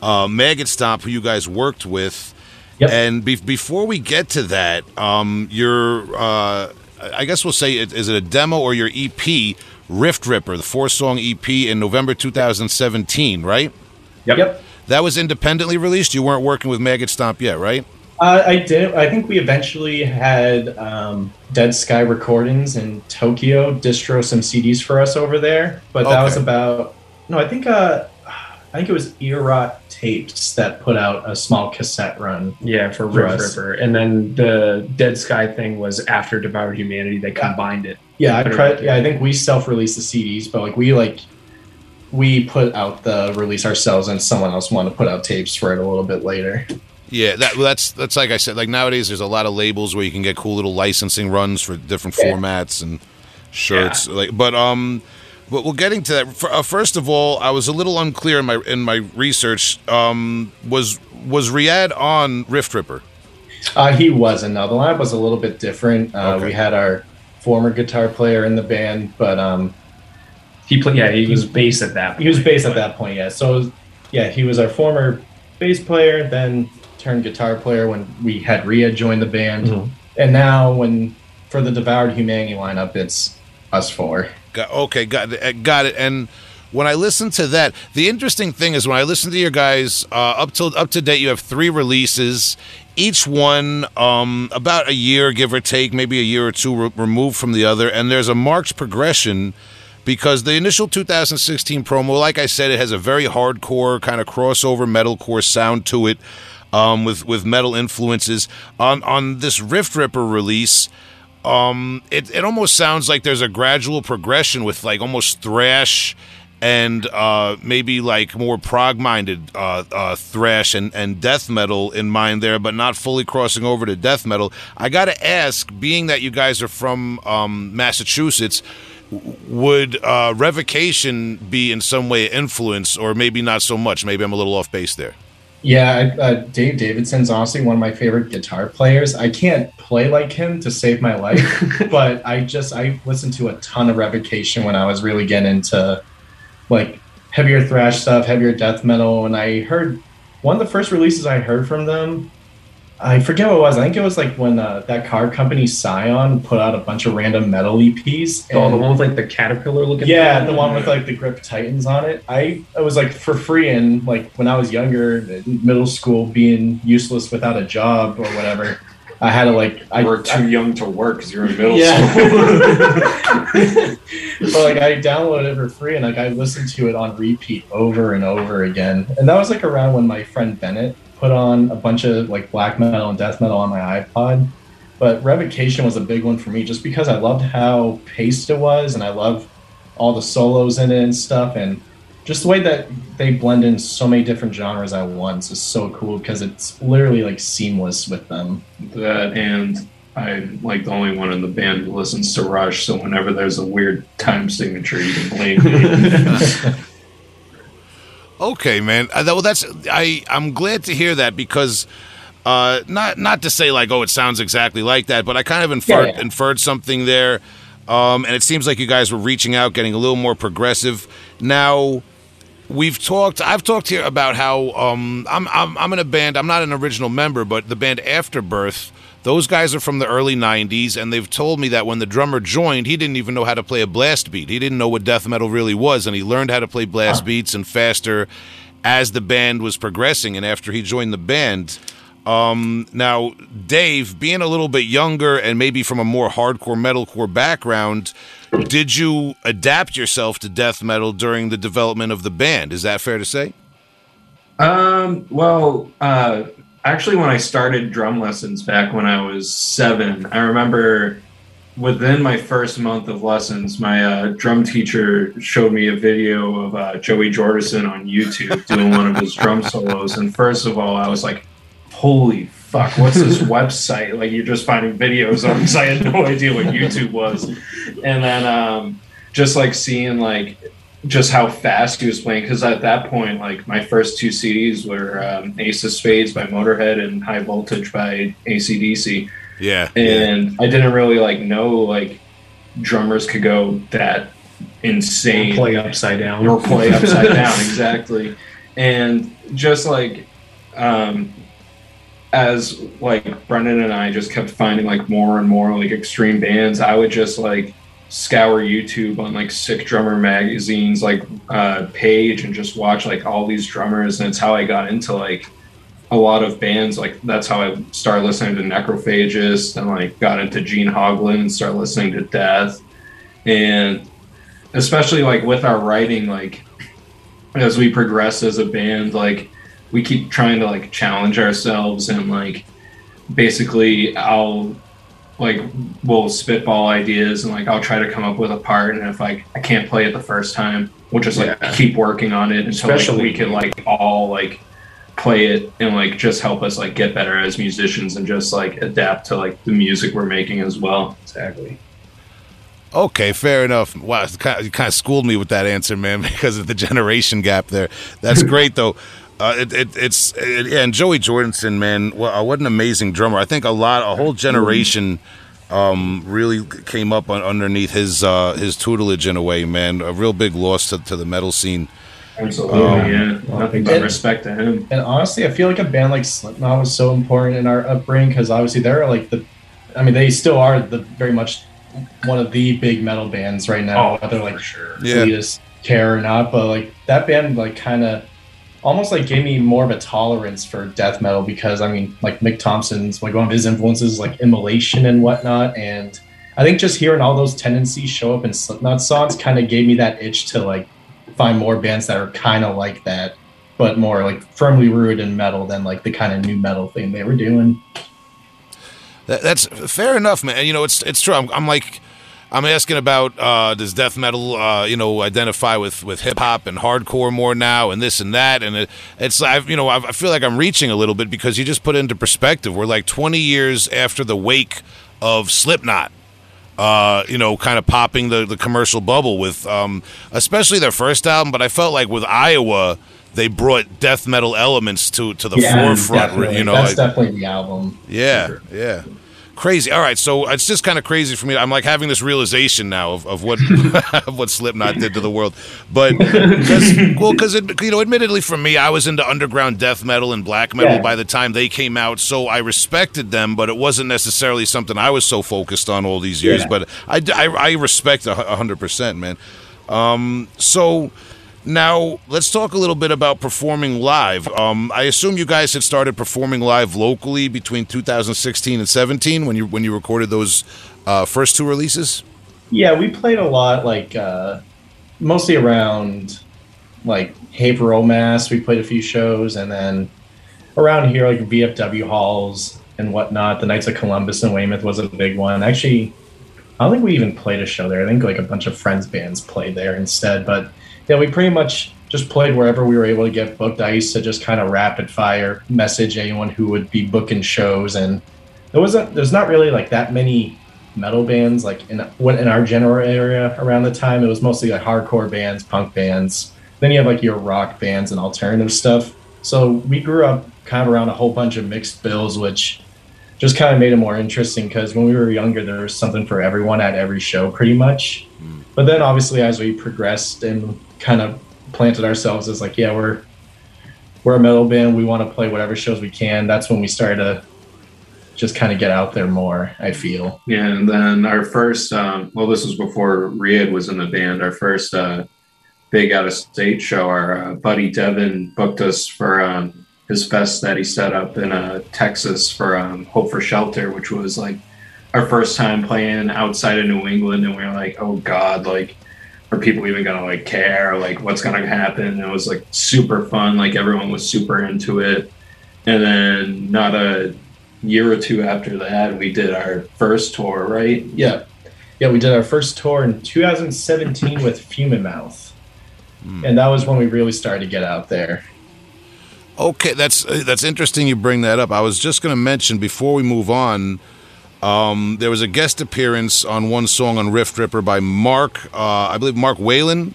uh, Maggot Stomp, who you guys worked with. Yep. And be- before we get to that, um, your uh, I guess we'll say it, is it a demo or your EP, Rift Ripper, the four song EP in November 2017, right? yep, Yep. That was independently released. You weren't working with Maggot Stomp yet, right? Uh, I did. I think we eventually had um, Dead Sky Recordings in Tokyo distro some CDs for us over there, but that was about no. I think uh, I think it was Earrot Tapes that put out a small cassette run. yeah for For Rift us. Ripper. And then the Dead Sky thing was after Devoured Humanity. They combined it. Yeah, I it Yeah, I think we self-released the CDs, but like we like we put out the release ourselves, and someone else wanted to put out tapes for it a little bit later. Yeah, that well, that's that's like I said. Like nowadays, there's a lot of labels where you can get cool little licensing runs for different Yeah. formats and shirts. Like, but um, but we're getting to that. Uh, first of all, I was a little unclear in my in my research. Um, was was Riyadh on Rift Ripper? Uh, he wasn't. No, the lineup was a little bit different. Uh, Okay. We had our former guitar player in the band, but um, He played. Yeah, he was bass at that. Point. he was bass at that point. Yeah, so yeah, he was our former bass player, then turned guitar player when we had Ria join the band, Mhm. and now when for the Devoured Humanity lineup, it's us four. Got, okay, got it, uh, got it. And when I listen to that, the interesting thing is when I listen to your guys uh, up till up to date, you have three releases, each one um, about a year, give or take, maybe a year or two re- removed from the other, and there's a marked progression. Because the initial 2016 promo, like I said, it has a very hardcore kind of crossover metalcore sound to it, um, with with metal influences. On on this Rift Ripper release, um it, it almost sounds like there's a gradual progression with like almost thrash and uh maybe like more prog minded uh uh thrash and and death metal in mind there but not fully crossing over to death metal. I gotta ask being that you guys are from um massachusetts would uh revocation be in some way influence or maybe not so much? Maybe i'm a little off base there Yeah, uh, Dave Davidson's honestly one of my favorite guitar players. I can't play like him to save my life, but I just I listened to a ton of Revocation when I was really getting into like heavier thrash stuff, heavier death metal, and I heard one of the first releases I heard from them. I forget what it was. I think it was like when uh, that car company Scion put out a bunch of random metal EPs. Oh, the one with like the caterpillar looking. yeah, thing? the one with like the grip titans on it. I it was like for free and like when I was younger, middle school, being useless without a job or whatever. I had to like I We're too young to work because you're in middle yeah. school. but like I downloaded it for free and like I listened to it on repeat over and over again. And that was like around when my friend Bennett put on a bunch of like black metal and death metal on my iPod. But Revocation was a big one for me just because I loved how paced it was and I love all the solos in it and stuff and just the way that they blend in so many different genres at once is so cool because it's literally like seamless with them. that and I'm like the only one in the band who listens to Rush, so whenever there's a weird time signature, you can blame me. Okay, man. Uh, well, that's I. I'm glad to hear that because, uh, not not to say like, oh, it sounds exactly like that, but I kind of inferred Yeah, yeah. inferred something there, um, and it seems like you guys were reaching out, getting a little more progressive. Now, we've talked. I've talked here about how um, I'm I'm I'm in a band. I'm not an original member, but the band Afterbirth. Those guys are from the early '90s, and they've told me that when the drummer joined, he didn't even know how to play a blast beat. He didn't know what death metal really was, and he learned how to play blast beats and faster as the band was progressing. And after he joined the band, um, now Dave, being a little bit younger and maybe from a more hardcore metalcore background, did you adapt yourself to death metal during the development of the band? Is that fair to say? Um, well, uh, actually, when I started drum lessons back when I was seven, I remember within my first month of lessons, my uh, drum teacher showed me a video of uh, Joey Jordison on YouTube doing one of his drum solos. And first of all, I was like, holy fuck, what's this website? Like, you're just finding videos on because I had no idea what YouTube was. And then um, just like seeing, like, just how fast he was playing because at that point like my first two cds were um, ace of spades by motorhead and high voltage by acdc Yeah. and i didn't really like know like drummers could go that insane Play upside down. or play upside down exactly and just like um as like brendan and i just kept finding like more and more like extreme bands i would just like scour youtube on like sick drummer magazines like uh page and just watch like all these drummers and it's how i got into like a lot of bands. Like that's how i started listening to necrophagist and like got into gene hoglan and started listening to death. And especially like with our writing like as we progress as a band like we keep trying to like challenge ourselves and like basically i'll like we'll spitball ideas and like i'll try to come up with a part and if like i can't play it the first time we'll just like Yeah. keep working on it until like, we can like all like play it and like just help us like get better as musicians and just like adapt to like the music we're making as well Exactly. Okay, fair enough. Wow, it's you kind of schooled me with that answer, man, because of the generation gap there. That's great, though. Uh, it, it, it's it, yeah, and Joey Jordison, man, what, uh, what an amazing drummer! I think a lot, a whole generation, um, really came up on, underneath his uh, his tutelage in a way, man. A real big loss to, to the metal scene. absolutely Um, yeah nothing but and- respect to him And honestly, I feel like a band like Slipknot was so important in our upbringing because obviously they're like the, I mean, they still are the very much one of the big metal bands right now. whether like sure. Yeah. elitist care or not, but like that band like kind of almost like gave me more of a tolerance for death metal because I mean like Mick Thompson's like one of his influences like immolation and whatnot and I think just hearing all those tendencies show up in Slipknot songs kind of gave me that itch to like find more bands that are kind of like that but more like firmly rooted in metal than like the kind of nu metal thing they were doing. That, that's fair enough, man. You know, it's it's true. I'm, I'm like, I'm asking about uh, does death metal, uh, you know, identify with with hip hop and hardcore more now, and this and that, and it, it's I, you know, I, I feel like I'm reaching a little bit because you just put it into perspective. We're like 20 years after the wake of Slipknot. Uh, you know, kind of popping the, the commercial bubble with, um, especially their first album. But I felt like with Iowa, they brought death metal elements to to the forefront. definitely. You know, that's like- definitely the album. yeah, yeah. Crazy. All right, so it's just kind of crazy for me. I'm like having this realization now of, of what of what Slipknot did to the world. But cause, well, because you know, admittedly, for me, I was into underground death metal and black metal Yeah. by the time they came out, so I respected them. But it wasn't necessarily something I was so focused on all these years. Yeah. But I, I, I respect a hundred percent, man. Um, so. Now let's talk a little bit about performing live. Um, I assume you guys had started performing live locally between 2016 and 17 when you when you recorded those uh, first two releases. Yeah, we played a lot, like uh, mostly around like Haverhill, Mass. We played a few shows, and then around here, like VFW halls and whatnot. The Knights of Columbus and Weymouth was a big one. Actually, I don't think we even played a show there. I think like a bunch of friends bands played there instead. But yeah, we pretty much just played wherever we were able to get booked. I used to just kind of rapid fire message anyone who would be booking shows, and there wasn't. There's not really like that many metal bands like in in our general area around the time. It was mostly like hardcore bands, punk bands, then you have like your rock bands and alternative stuff. So we grew up kind of around a whole bunch of mixed bills, which just kind of made it more interesting because when we were younger, there was something for everyone at every show, pretty much. Hmm. But then obviously, as we progressed and kind of planted ourselves as like, yeah, we're we're a metal band, we want to play whatever shows we can. That's when we started to just kind of get out there more. I feel. Yeah, and then our first, um, well, this was before Riyadh was in the band. Our first uh, big out of state show, our uh, buddy Devin booked us for um, his fest that he set up in uh, Texas for um, Hope for Shelter, which was like our first time playing outside of New England, and we were like, oh god, like are people even gonna like care? Like what's gonna happen? And it was like super fun. Like everyone was super into it. And then not a year or two after that, we did our first tour, right? Yeah, yeah, we did our first tour in 2017 with Fuming Mouth, and that was when we really started to get out there. Okay, that's uh, that's interesting. You bring that up. I was just going to mention before we move on. Um, there was a guest appearance on one song on Rift Ripper by Mark, uh, I believe Mark Whelan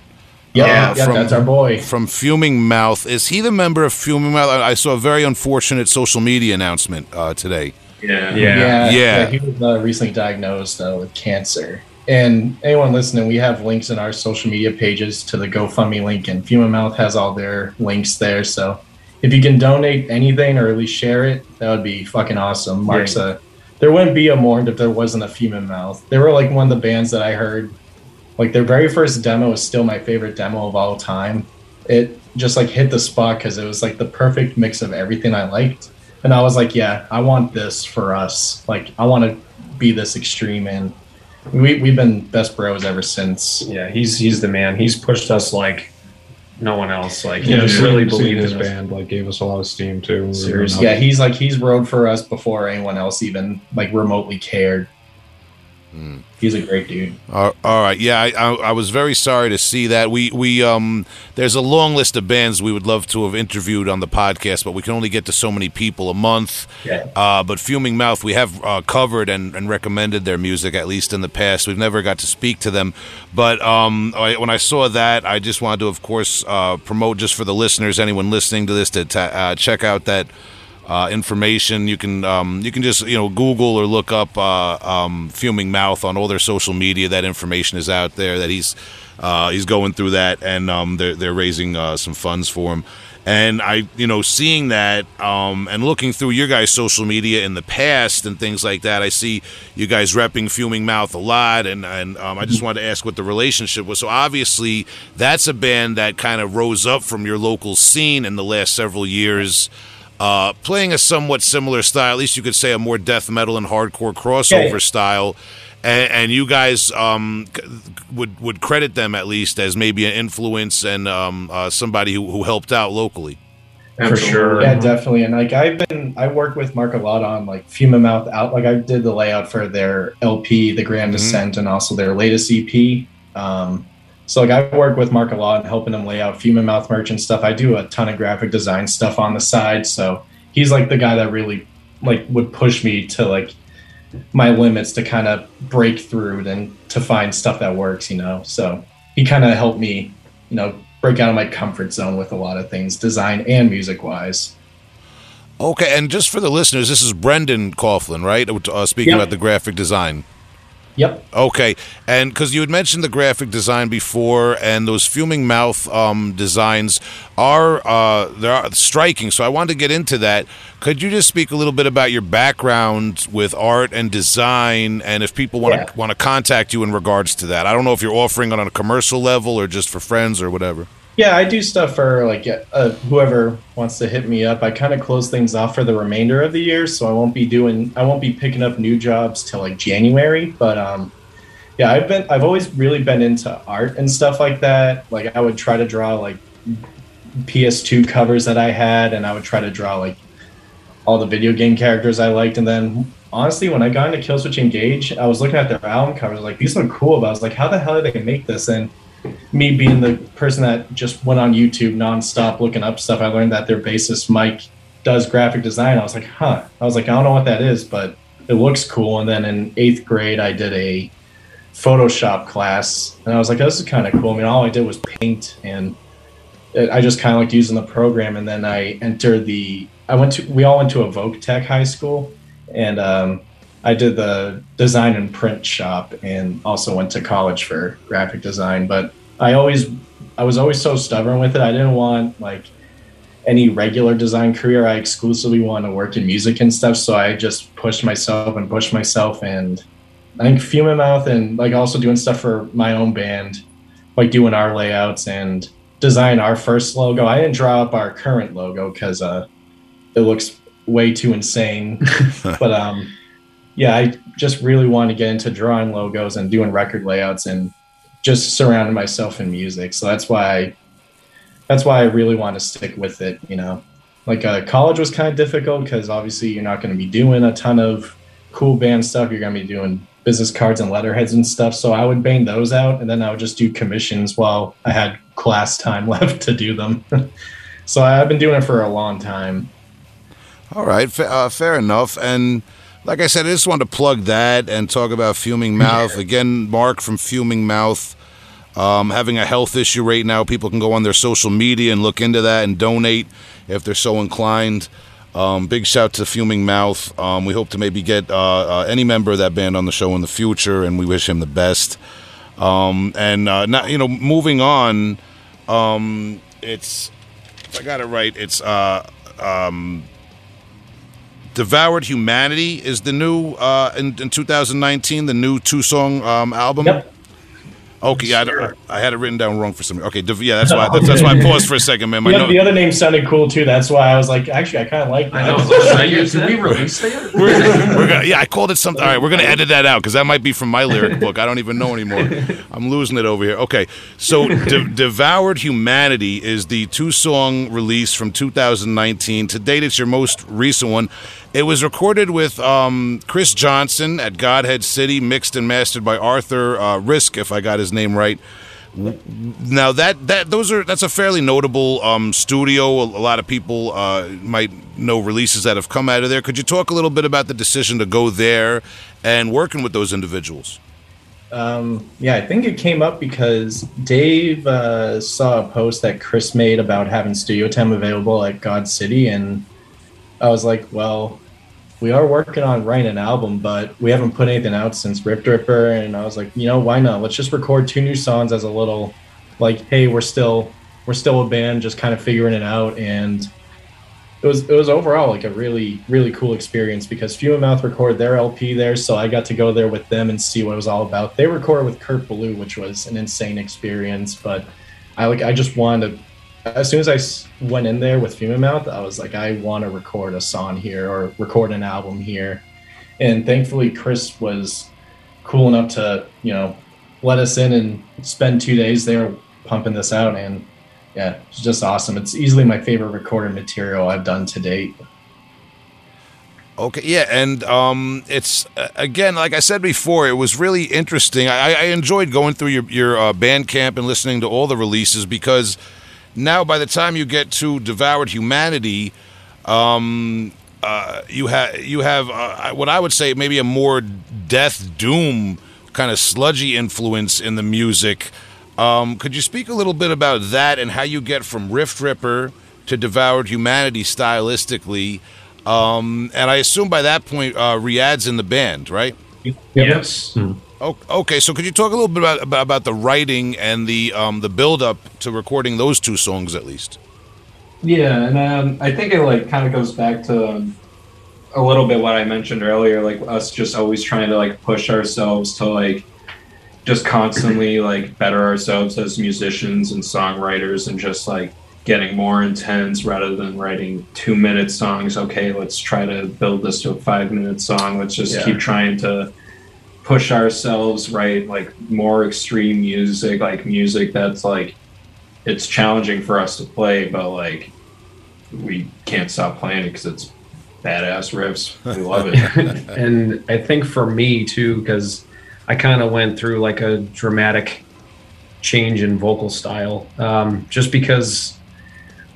Yeah, Yeah, yeah, from- that's our boy. from Fuming Mouth. Is he the member of Fuming Mouth? I I saw a very unfortunate social media announcement uh, today. Yeah. Yeah. Yeah, Yeah. He was uh, recently diagnosed uh, with cancer. And anyone listening, we have links in our social media pages to the GoFundMe link, and Fuming Mouth has all their links there. So if you can donate anything or at least share it, that would be fucking awesome. Mark's a. There wouldn't be a Mourned if there wasn't a Fuming Mouth. They were like one of the bands that I heard. Like their very first demo is still my favorite demo of all time. It just like hit the spot because it was like the perfect mix of everything I liked. And I was like, yeah, I want this for us. Like, I want to be this extreme. And we, we've been best bros ever since. Yeah, he's he's the man. He's pushed us like no one else. Like he Yeah, just seeing- really seeing believed his in us. band like gave us a lot of steam too. We Seriously. Yeah, he's like, he's rode for us before anyone else even like remotely cared. He's a great dude. All right, yeah, I, I, I was very sorry to see that. We we um, there's a long list of bands we would love to have interviewed on the podcast, but we can only get to so many people a month. Yeah. Uh, but Fuming Mouth, we have uh, covered and, and recommended their music at least in the past. We've never got to speak to them, but um, I, when I saw that, I just wanted to, of course, uh, promote just for the listeners, anyone listening to this, to ta- uh, check out that uh, information. You can um, you can just you know Google or look up uh, um, Fuming Mouth on all their social media. That information is out there. That he's uh, he's going through that, and um, they're they're raising uh, some funds for him. And I, you know, seeing that um, and looking through your guys' social media in the past and things like that, I see you guys repping Fuming Mouth a lot, and and um, I just wanted to ask what the relationship was. So obviously, that's a band that kind of rose up from your local scene in the last several years uh, playing a somewhat similar style. At least you could say a more death metal and hardcore crossover Yeah, yeah. style. And, and you guys um, would would credit them at least as maybe an influence and um, uh, somebody who, who helped out locally. For sure. Yeah, definitely. And like I've been, I work with Mark a lot on like Fuming Mouth out. Like I did the layout for their LP, The Grand Mhm. Descent, and also their latest EP. Um, so like I work with Mark a lot and helping him lay out Fuming Mouth merch and stuff. I do a ton of graphic design stuff on the side. So he's like the guy that really like would push me to like my limits to kind of break through and to find stuff that works, you know. So he kind of helped me, you know, break out of my comfort zone with a lot of things, design and music wise. Okay, and just for the listeners, this is Brendan Coughlin, right? Uh, speaking Yep. about the graphic design. Yep. Okay, and because you had mentioned the graphic design before, and those fuming mouth um, designs are uh, they're striking. So I wanted to get into that. Could you just speak a little bit about your background with art and design, and if people want to Yeah. want to contact you in regards to that? I don't know if you're offering it on a commercial level or just for friends or whatever. Yeah, I do stuff for like uh, whoever wants to hit me up. I kind of close things off for the remainder of the year, so I won't be doing I won't be picking up new jobs till like January. But um, yeah, I've been I've always really been into art and stuff like that. Like I would try to draw like PS2 covers that I had, and I would try to draw like all the video game characters I liked. And then honestly, when I got into Killswitch Engage, I was looking at their album covers, like these look cool. But I was like, how the hell did they make this? And me being the person that just went on YouTube nonstop looking up stuff, I learned that their bassist Mike does graphic design. I was like, huh. I was like, I don't know what that is, but it looks cool. And then in eighth grade, I did a Photoshop class, and I was like, this is kind of cool. I mean, all I did was paint and it, I just kind of liked using the program, and then I entered the. I went to. We all went to Voc Tech high school, and um, I did the design and print shop, and also went to college for graphic design. But I always, I was always so stubborn with it. I didn't want like any regular design career. I exclusively want to work in music and stuff. So I just pushed myself and pushed myself, and I think Fuming Mouth and like also doing stuff for my own band, like doing our layouts and design our first logo. I didn't draw up our current logo because uh, it looks way too insane. but um, yeah, I just really wanted to get into drawing logos and doing record layouts and just surrounding myself in music. So that's why I, that's why I really want to stick with it. You know, like uh, college was kind of difficult because obviously you're not going to be doing a ton of cool band stuff. You're going to be doing business cards and letterheads and stuff. So I would bang those out, and then I would just do commissions while I had class time left to do them. so I've been doing it for a long time. All right, uh, fair enough. And like I said, I just wanted to plug that and talk about Fuming Mouth again. Mark from Fuming Mouth. Um, having a health issue right now, people can go on their social media and look into that and donate if they're so inclined. Um, big shout to Fuming Mouth. Um, we hope to maybe get uh, uh, any member of that band on the show in the future, and we wish him the best. Um, and uh, not, you know, moving on, um, it's if I got it right, it's uh, um, Devoured Humanity is the new uh, in, in 2019, the new two song um, album. Yep. Okay, yeah, I, I had it written down wrong for some. Okay, Dev- yeah, that's why. That's, that's why I paused for a second, man. My The, note- the other name sounded cool too. That's why I was like, actually, I kind of like that. I know. Should I use- Did we release that? we're gonna, yeah, I called it something. All right, we're gonna edit that out because that might be from my lyric book. I don't even know anymore. I'm losing it over here. Okay, so De- "Devoured Humanity" is the two-song release from 2019. To date, it's your most recent one. It was recorded with um, Chris Johnson at God City, mixed and mastered by Arthur uh, Rizk, if I got his name right. Now that that those are that's a fairly notable um, studio. A, lot of people uh, might know releases that have come out of there. Could you talk a little bit about the decision to go there and working with those individuals? Um, yeah, I think it came up because Dave uh, saw a post that Chris made about having studio time available at God City, and I was like, well, we are working on writing an album, but we haven't put anything out since Rift Ripper, and I was like, you know, why not? Let's just record two new songs as a little, like, hey, we're still we're still a band, just kind of figuring it out, and it was it was overall like a really really cool experience because and Mouth recorded their LP there, so I got to go there with them and see what it was all about. They recorded with Kurt Ballou, which was an insane experience, but I like I just wanted to. As soon as I went in there with Fuming Mouth, I was like, I want to record a song here or record an album here, and thankfully Chris was cool enough to you know let us in and spend two days there pumping this out and yeah, it's just awesome. It's easily my favorite recorded material I've done to date. Okay, yeah, and um, it's again, like I said before, it was really interesting. I, I enjoyed going through your your uh, Bandcamp and listening to all the releases because now, by the time you get to Devoured Humanity, um, uh, you have you have uh, what I would say maybe a more death doom kind of sludgy influence in the music. Um, could you speak a little bit about that and how you get from Rift Ripper to Devoured Humanity stylistically? Um, and I assume by that point, uh, Riyadh's in the band, right? Yes. O- Okay, so could you talk a little bit about about, about the writing and the um, the build up to recording those two songs at least? Yeah, and um, I think it like kind of goes back to um, a little bit what I mentioned earlier, like us just always trying to like push ourselves to like just constantly like better ourselves as musicians and songwriters, and just like getting more intense rather than writing two minute songs. Okay, let's try to build this to a five minute song. Let's just Yeah. keep trying to push ourselves, write like more extreme music, like music that's like it's challenging for us to play, but like we can't stop playing it because it's badass riffs. We love it. and I think for me too, because I kind of went through like a dramatic change in vocal style, um, just because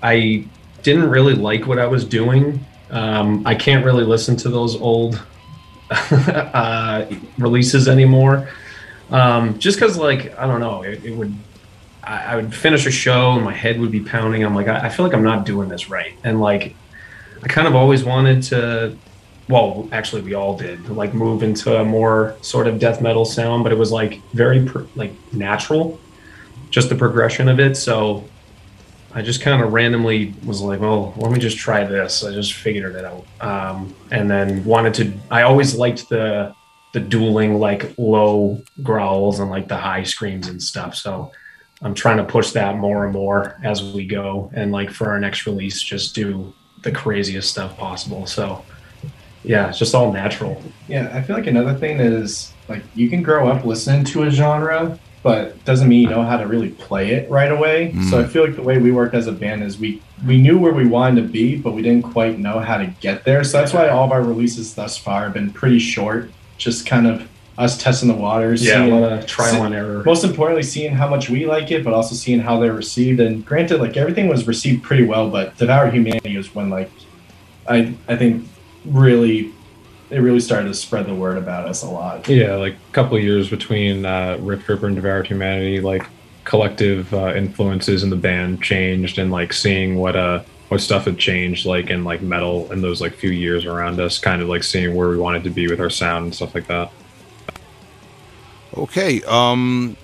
I didn't really like what I was doing. Um, I can't really listen to those old uh, releases anymore, um, just because like I don't know, it, it would I, I would finish a show and my head would be pounding. I'm like, I, I feel like I'm not doing this right, and like, I kind of always wanted to. Well, actually, we all did like move into a more sort of death metal sound, but it was like very like natural, just the progression of it. So I just kind of randomly was like, well, let me just try this. I just figured it out, um, and then wanted to. I always liked the the dueling like low growls and like the high screams and stuff. So I'm trying to push that more and more as we go, and like for our next release, just do the craziest stuff possible. So yeah, it's just all natural. Yeah, I feel like another thing is like you can grow up listening to a genre, but doesn't mean you know how to really play it right away. So I mm. feel like the way we worked as a band is we we knew where we wanted to be, but we didn't quite know how to get there. So that's why all of our releases thus far have been pretty short, just kind of us testing the waters. Yeah, a lot of trial and error. most importantly seeing how much we like it but also seeing how they're received and granted like everything was received pretty well but devour humanity was when like i i think really it really started to spread the word about us a lot Yeah, like a couple of years between uh, Rift Ripper and Devoured Humanity, like collective uh, influences in the band changed, and like seeing what uh what stuff had changed, like in like metal in those like few years around us, kind of like seeing where we wanted to be with our sound and stuff like that. Okay. Um,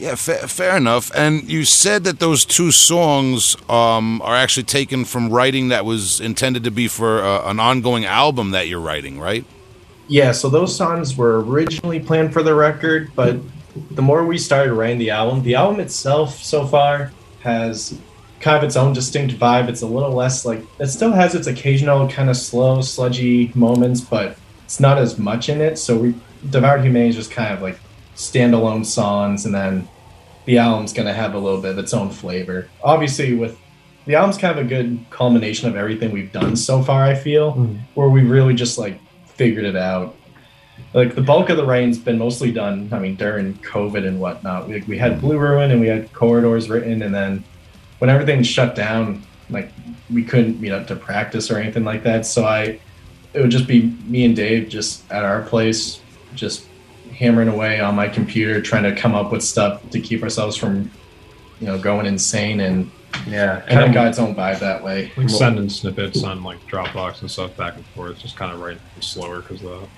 yeah, fa- fair enough. And you said that those two songs um, are actually taken from writing that was intended to be for uh, an ongoing album that you're writing, right? yeah so those songs were originally planned for the record but the more we started writing the album the album itself so far has kind of its own distinct vibe it's a little less like it still has its occasional kind of slow sludgy moments but it's not as much in it so we devoured humanity is just kind of like standalone songs and then the album's going to have a little bit of its own flavor. Obviously with the album's kind of a good culmination of everything we've done so far i feel hmm. where we really just like figured it out. Like the bulk of the writing's been mostly done i mean during covid and whatnot. We, we had blue ruin and we had corridors written and then when everything shut down like we couldn't meet up to practice or anything like that. So i it would just be me and dave just at our place just hammering away on my computer trying to come up with stuff to keep ourselves from you know going insane and Yeah, kind of and got its own vibe that way. Like sending snippets on like Dropbox and stuff back and forth, just kind of writing slower because the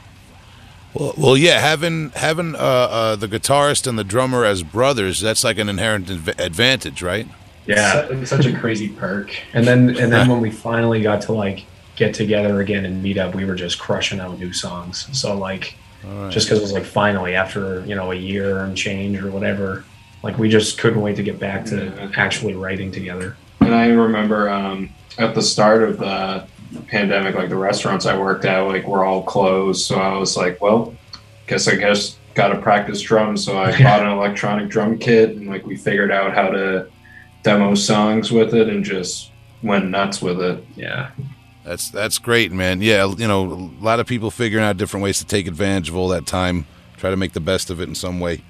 Well, well, yeah, having having uh, uh, the guitarist and the drummer as brothers, that's like an inherent adv- advantage, right? yeah, Su- such a crazy perk. And then and then when we finally got to like get together again and meet up, we were just crushing out new songs. So like, just because it was like finally after you know a year and change or whatever, like we just couldn't wait to get back to Yeah. actually writing together. And I remember um, at the start of the pandemic, like the restaurants I worked at, like were all closed. So I was like, well, guess I guess got to practice drums. So I bought an electronic drum kit and like we figured out how to demo songs with it and just went nuts with it. Yeah, That's that's great, man. Yeah, you know, a lot of people figuring out different ways to take advantage of all that time, try to make the best of it in some way.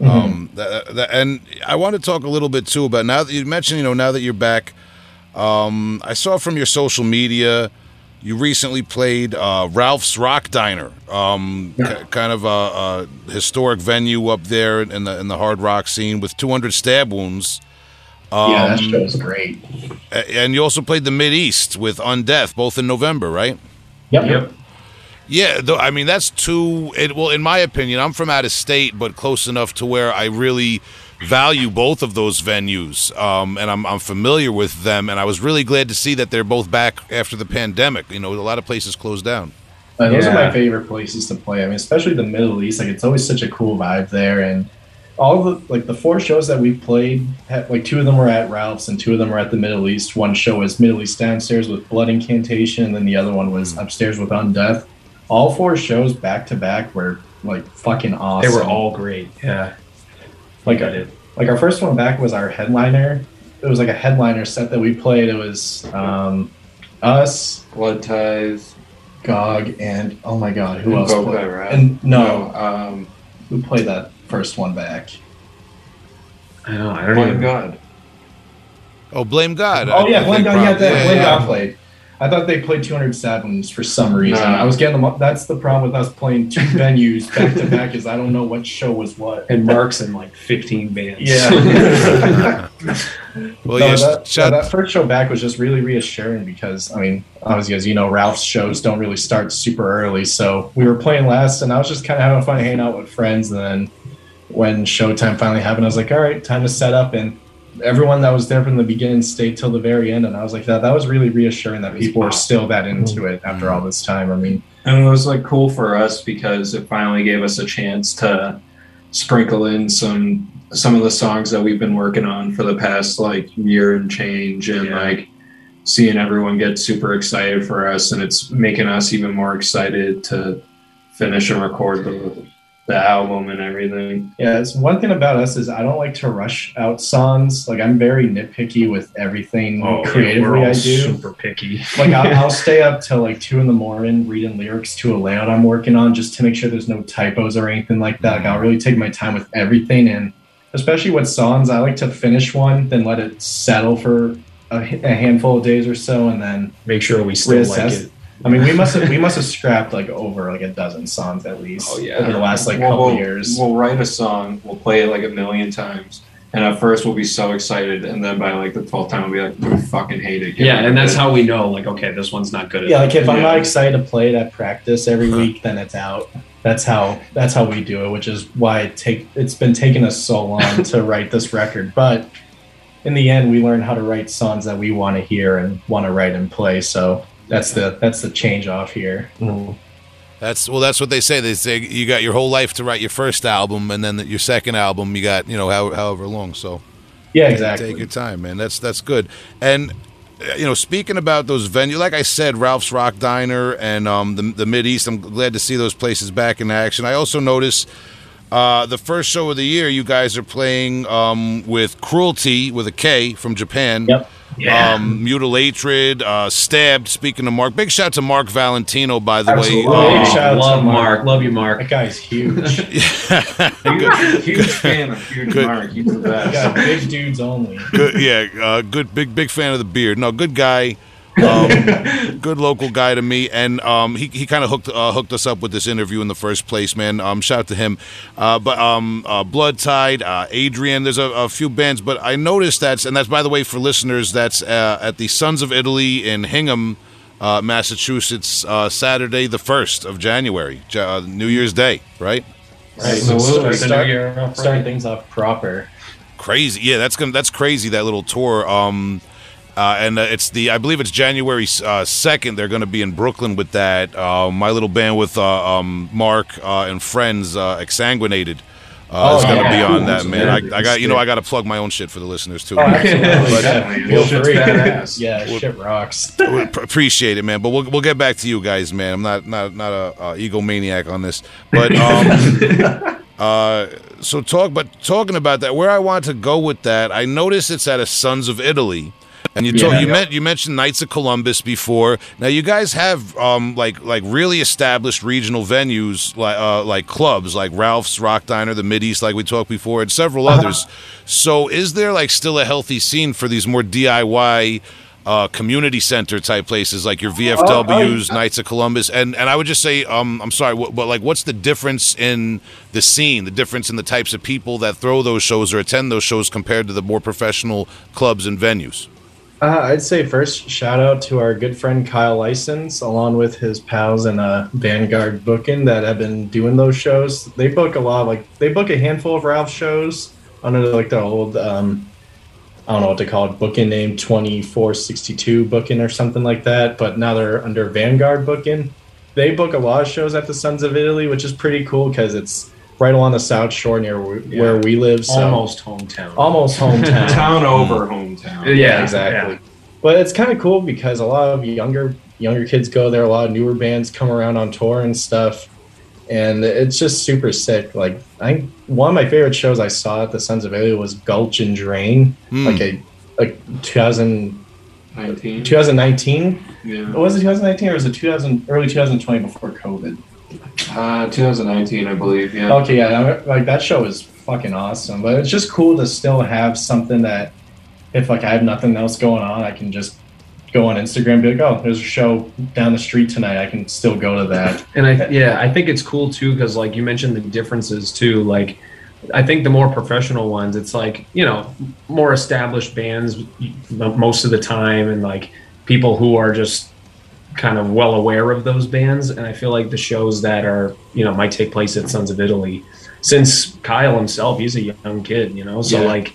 Um, that, that, and I want to talk a little bit too about now that you mentioned, you know, now that you're back. Um, I saw from your social media, you recently played uh, Ralph's Rock Diner, um, k- kind of a, a historic venue up there in the in the hard rock scene with 200 stab wounds. Yeah that Um, show was great And you also played the Mid East with Undeath, both in November, right? yep. Yeah, though, I mean that's too. It, well, in my opinion, I'm from out of state, but close enough to where I really value both of those venues, um, and I'm, I'm familiar with them. And I was really glad to see that they're both back after the pandemic. You know, a lot of places closed down. Uh, those are my favorite places to play. I mean, especially the Middle East. Like, it's always such a cool vibe there. And all the like the four shows that we've played, had, like two of them were at Ralph's and two of them were at the Middle East. One show was Middle East downstairs with Blood Incantation, and then the other one was upstairs with Undeath. All four shows back to back were like fucking awesome They were all great. Yeah, like I did. like our first one back was our headliner. It was like a headliner set that we played. It was um, us, Blood ties. Gog, and oh my god, who and else? Vogue played? by Rat. And no, um, who played that first one back? I know. I don't Blame even. God. Oh, blame God! Oh I- yeah, I Blame think God. Yeah, prob- that Blame yeah. God played. I thought they played 200 Saplings for some reason. No. I was getting them. up- That's the problem with us playing two venues back to back is I don't know what show was what. And Mark's in like 15 bands. Yeah. Well, No, yeah, that, shout- that first show back was just really reassuring because I mean, obviously, as you know, Ralph's shows don't really start super early, so we were playing last, and I was just kind of having fun hanging out with friends. And then when showtime finally happened, I was like, all right, time to set up. And everyone that was there from the beginning stayed till the very end, and I was like, that that was really reassuring that people were still that into mm-hmm. it after all this time. I mean, And it was like cool for us because it finally gave us a chance to sprinkle in some some of the songs that we've been working on for the past like year and change and Yeah. like seeing everyone get super excited for us and it's making us even more excited to finish and record the the album and everything. Yeah, it's one thing about us is I don't like to rush out songs. Like I'm very nitpicky with everything Oh, yeah, creatively all I do. super picky. Like I'll, I'll stay up till like two in the morning reading lyrics to a layout I'm working on just to make sure there's no typos or anything like that. Like I'll really take my time with everything, and especially with songs, I like to finish one, then let it settle for a handful of days or so, and then Make sure we still like it. I mean, we must have we must have scrapped like over like a dozen songs at least Oh, yeah. over the last like We'll- couple we'll, years. We'll write a song, we'll play it like a million times. And at first we'll be so excited, and then by like the twelfth time we'll be like, we fucking hate it." Get Yeah, and that's it." how we know, like, okay, this one's not good Yeah, enough. like if I'm not excited to play it at practice every uh-huh. week, then it's out. That's how that's how we do it, which is why it take it's been taking us so long to write this record. But in the end, we learn how to write songs that we want to hear and want to write and play. So that's the that's the change off here. That's well. That's what they say. They say you got your whole life to write your first album, and then your second album, you got you know how, however long. So Yeah, exactly. take your time, man. That's that's good. And uh, you know, speaking about those venues, like I said, Ralph's Rock Diner and um, the the Mid East. I'm glad to see those places back in action. I also notice uh, the first show of the year. You guys are playing um, with Cruelty with a K from Japan. Yep. Yeah. Um, Mutilatred, uh, Stabbed. Speaking of Mark, big shout to Mark Valentino, by the Absolutely. way. Big Um, shout out to love Mark. Mark. Love you, Mark. That guy's huge. huge, huge fan of Huge Good. Mark. He's the best. Got big dudes only. good, yeah, uh, good, big, big fan of the beard. No, good guy, um, good local guy to me, and um, he, he kind of hooked uh, hooked us up with this interview in the first place, man. Um, shout out to him. Uh, but um, uh, Blood Tide, uh, Adrian, there's a, a few bands, but I noticed that's and that's by the way for listeners, that's uh, at the Sons of Italy in Hingham. Uh, Massachusetts, uh, Saturday the first of January, Ja- uh, New Year's Day, right? Absolutely. Start the new year off right. things off proper. crazy yeah that's gonna that's crazy that little tour um uh, and uh, it's the I believe it's January uh, second. They're going to be in Brooklyn with that. Uh, my little band with uh, um, Mark uh, and friends, uh, Exsanguinated, uh, Oh, is going to yeah. be on that man. I, I got you know I got to plug my own shit for the listeners too. Oh, absolutely. Yeah. Feel Feel shit's free. badass. yeah, shit rocks. We pr- appreciate it, man. But we'll we'll get back to you guys, man. I'm not not not a, uh egomaniac on this, but um, uh, so talk. But talking about that, where I want to go with that, I notice it's at a Sons of Italy. And you talk, Yeah. you meant you mentioned Knights of Columbus before. Now you guys have um, like like really established regional venues like uh, like clubs like Ralph's Rock Diner, the Mid East, like we talked before, and several others. So is there like still a healthy scene for these more DIY uh, community center type places like your VFWs, Knights of Columbus, and and I would just say, um, I'm sorry, what, but like, what's the difference in the scene, the difference in the types of people that throw those shows or attend those shows compared to the more professional clubs and venues? Uh, I'd say first shout out to our good friend Kyle License, along with his pals and uh, Vanguard Booking that have been doing those shows. They book a lot, like they book a handful of Ralph shows under like the old, um, I don't know what to call it, booking name twenty four sixty two booking or something like that. But now they're under Vanguard Booking. They book a lot of shows at the Sons of Italy, which is pretty cool because it's right along the South Shore near where, where we live. So Almost hometown. almost hometown. Town over hometown. Yeah, exactly. But it's kind of cool because a lot of younger younger kids go there. A lot of newer bands come around on tour and stuff, and it's just super sick. Like I think one of my favorite shows I saw at the Sons of Italy was Gulch and Drain, Hmm. like a like 2000, 19. 2019. Yeah. Was it 2019 or was it 2000 early 2020 before COVID? Uh, 2019, I believe. Yeah. Okay, yeah, like that show is fucking awesome. But it's just cool to still have something that, if like I have nothing else going on, I can just go on Instagram, and be like, oh, there's a show down the street tonight. I can still go to that. And I yeah, I think it's cool too because like you mentioned the differences too. Like I think the more professional ones, it's like you know more established bands most of the time, and like people who are just kind of well aware of those bands. And I feel like the shows that are you know might take place at Sons of Italy, since Kyle himself, he's a young kid, you know, so Yeah. like.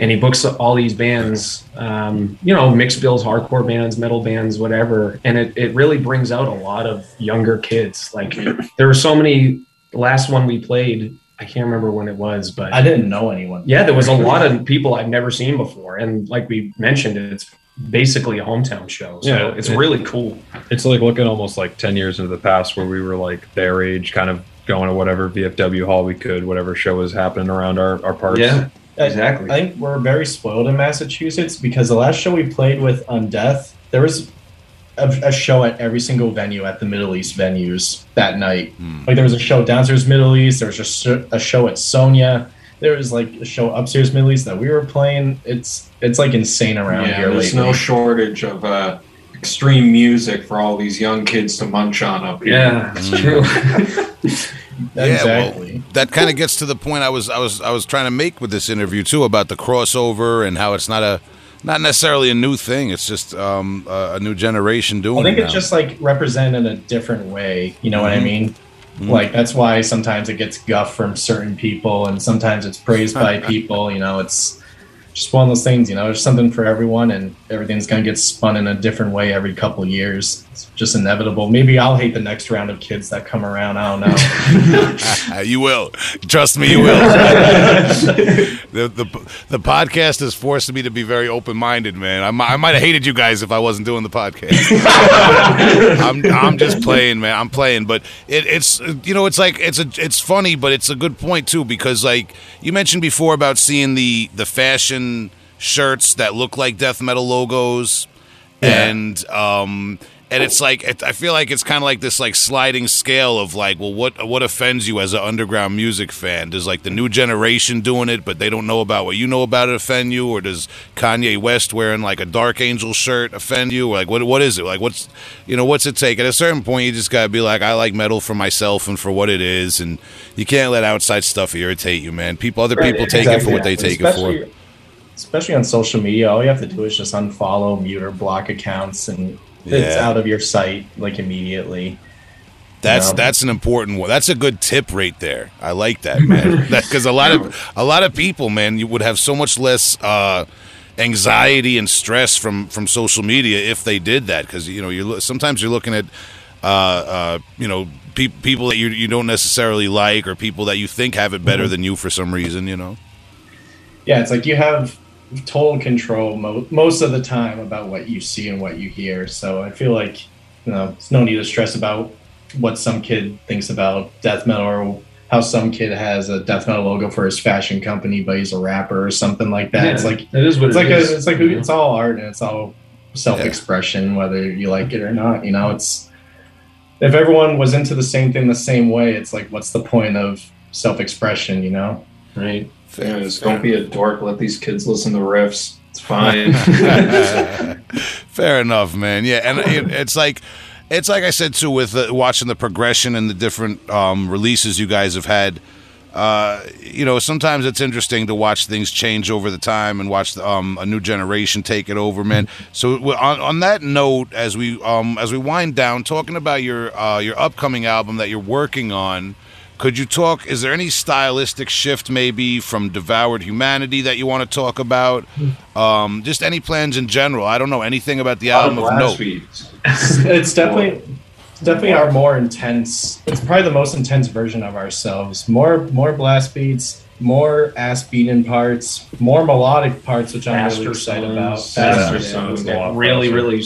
And he books all these bands, um, you know, mixed bills, hardcore bands, metal bands, whatever. And it, it really brings out a lot of younger kids. Like there were so many. Last one we played, I can't remember when it was, but I didn't know anyone. yeah, there was a lot of people I've never seen before, and like we mentioned, it's basically a hometown show. So Yeah, it's it- really cool. It's like looking almost like 10 years into the past where we were like their age, kind of going to whatever VFW hall we could, whatever show was happening around our, our parts. Yeah, exactly. I think we're very spoiled in Massachusetts because the last show we played with Undeath, there was a, a show at every single venue at the Middle East venues that night. Hmm. Like there was a show downstairs Middle East, there was just a show at Sonia, there was like a show upstairs Middle East that we were playing. It's it's like insane around yeah, here there's lately. no shortage of uh, extreme music for all these young kids to munch on up here. yeah, it's true. Yeah, well, that kind of gets to the point I was I was I was trying to make with this interview too about the crossover and how it's not a not necessarily a new thing. It's just um, a, a new generation doing it. I think it. it's now. just like represented in a different way. You know what I Mhm. mean? Mhm. Like that's why sometimes it gets guff from certain people, and sometimes it's praised by people. You know, it's just one of those things. You know, there's something for everyone, and everything's gonna get spun in a different way every couple of years. It's just inevitable. Maybe I'll hate the next round of kids that come around. I don't know. you will. Trust me, you will. the, the the podcast has forced me to be very open minded, man. I, I might have hated you guys if I wasn't doing the podcast. I'm I'm just playing, man. I'm playing, but it, it's you know it's like it's a it's funny, but it's a good point too because like you mentioned before about seeing the the fashion shirts that look like death metal logos and um and it's like it, I feel like it's kind of like this like sliding scale of like, well, what what offends you as an underground music fan? Does like the new generation doing it, but they don't know about what you know about it offend you, or does Kanye West wearing like a Dark Angel shirt offend you? Or like what what is it? Like what's you know what's it take? At a certain point, you just gotta be like, I like metal for myself and for what it is, and you can't let outside stuff irritate you, man. People, other Right, people take it for exactly. what they take it for. especially, Especially on social media, all you have to do is just unfollow, mute, or block accounts, and it's Yeah. out of your sight like immediately. That's Yeah. that's an important one. That's a good tip right there. I like that, man. Because a lot of a lot of people, man, you would have so much less uh, anxiety and stress from from social media if they did that. Because you know, you're sometimes you're looking at uh, uh, you know pe- people that you you don't necessarily like or people that you think have it better than you for some reason. You know. Yeah, it's like you have total control mo- most of the time about what you see and what you hear. So I feel like you know, it's no need to stress about what some kid thinks about death metal or how some kid has a death metal logo for his fashion company, but he's a rapper or something like that. It's like it is what it's it like is, a, it's like you it's all art and it's all self-expression, whether you like it or not. You know, it's if everyone was into the same thing the same way, it's like what's the point of self-expression? You know. right. Yeah, just don't be a dork. Let these kids listen to riffs. It's fine. Fair enough, man. Yeah, and it, it's like it's like I said too with uh, watching the progression and the different um, releases you guys have had. Uh, you know, sometimes it's interesting to watch things change over the time and watch um, a new generation take it over, man. So on, on that note, as we um, as we wind down, talking about your uh, your upcoming album that you're working on. Could you talk? Is there any stylistic shift, maybe from Devoured Humanity, that you want to talk about? Um, just any plans in general. I don't know anything about the album of Blast note. it's definitely it's definitely our more intense it's probably the most intense version of ourselves more more blast beats more ass beating parts more melodic parts which i'm really excited about songs. Faster Yeah, songs. yeah, really, really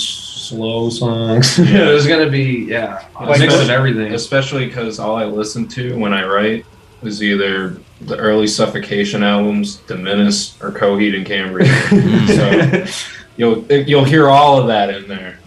slow songs. yeah, There's gonna be yeah, a Like mix most- of everything. Especially because all I listen to when I write is either the early Suffocation albums, Dominus, or Coheed and Cambria. so you'll you'll hear all of that in there.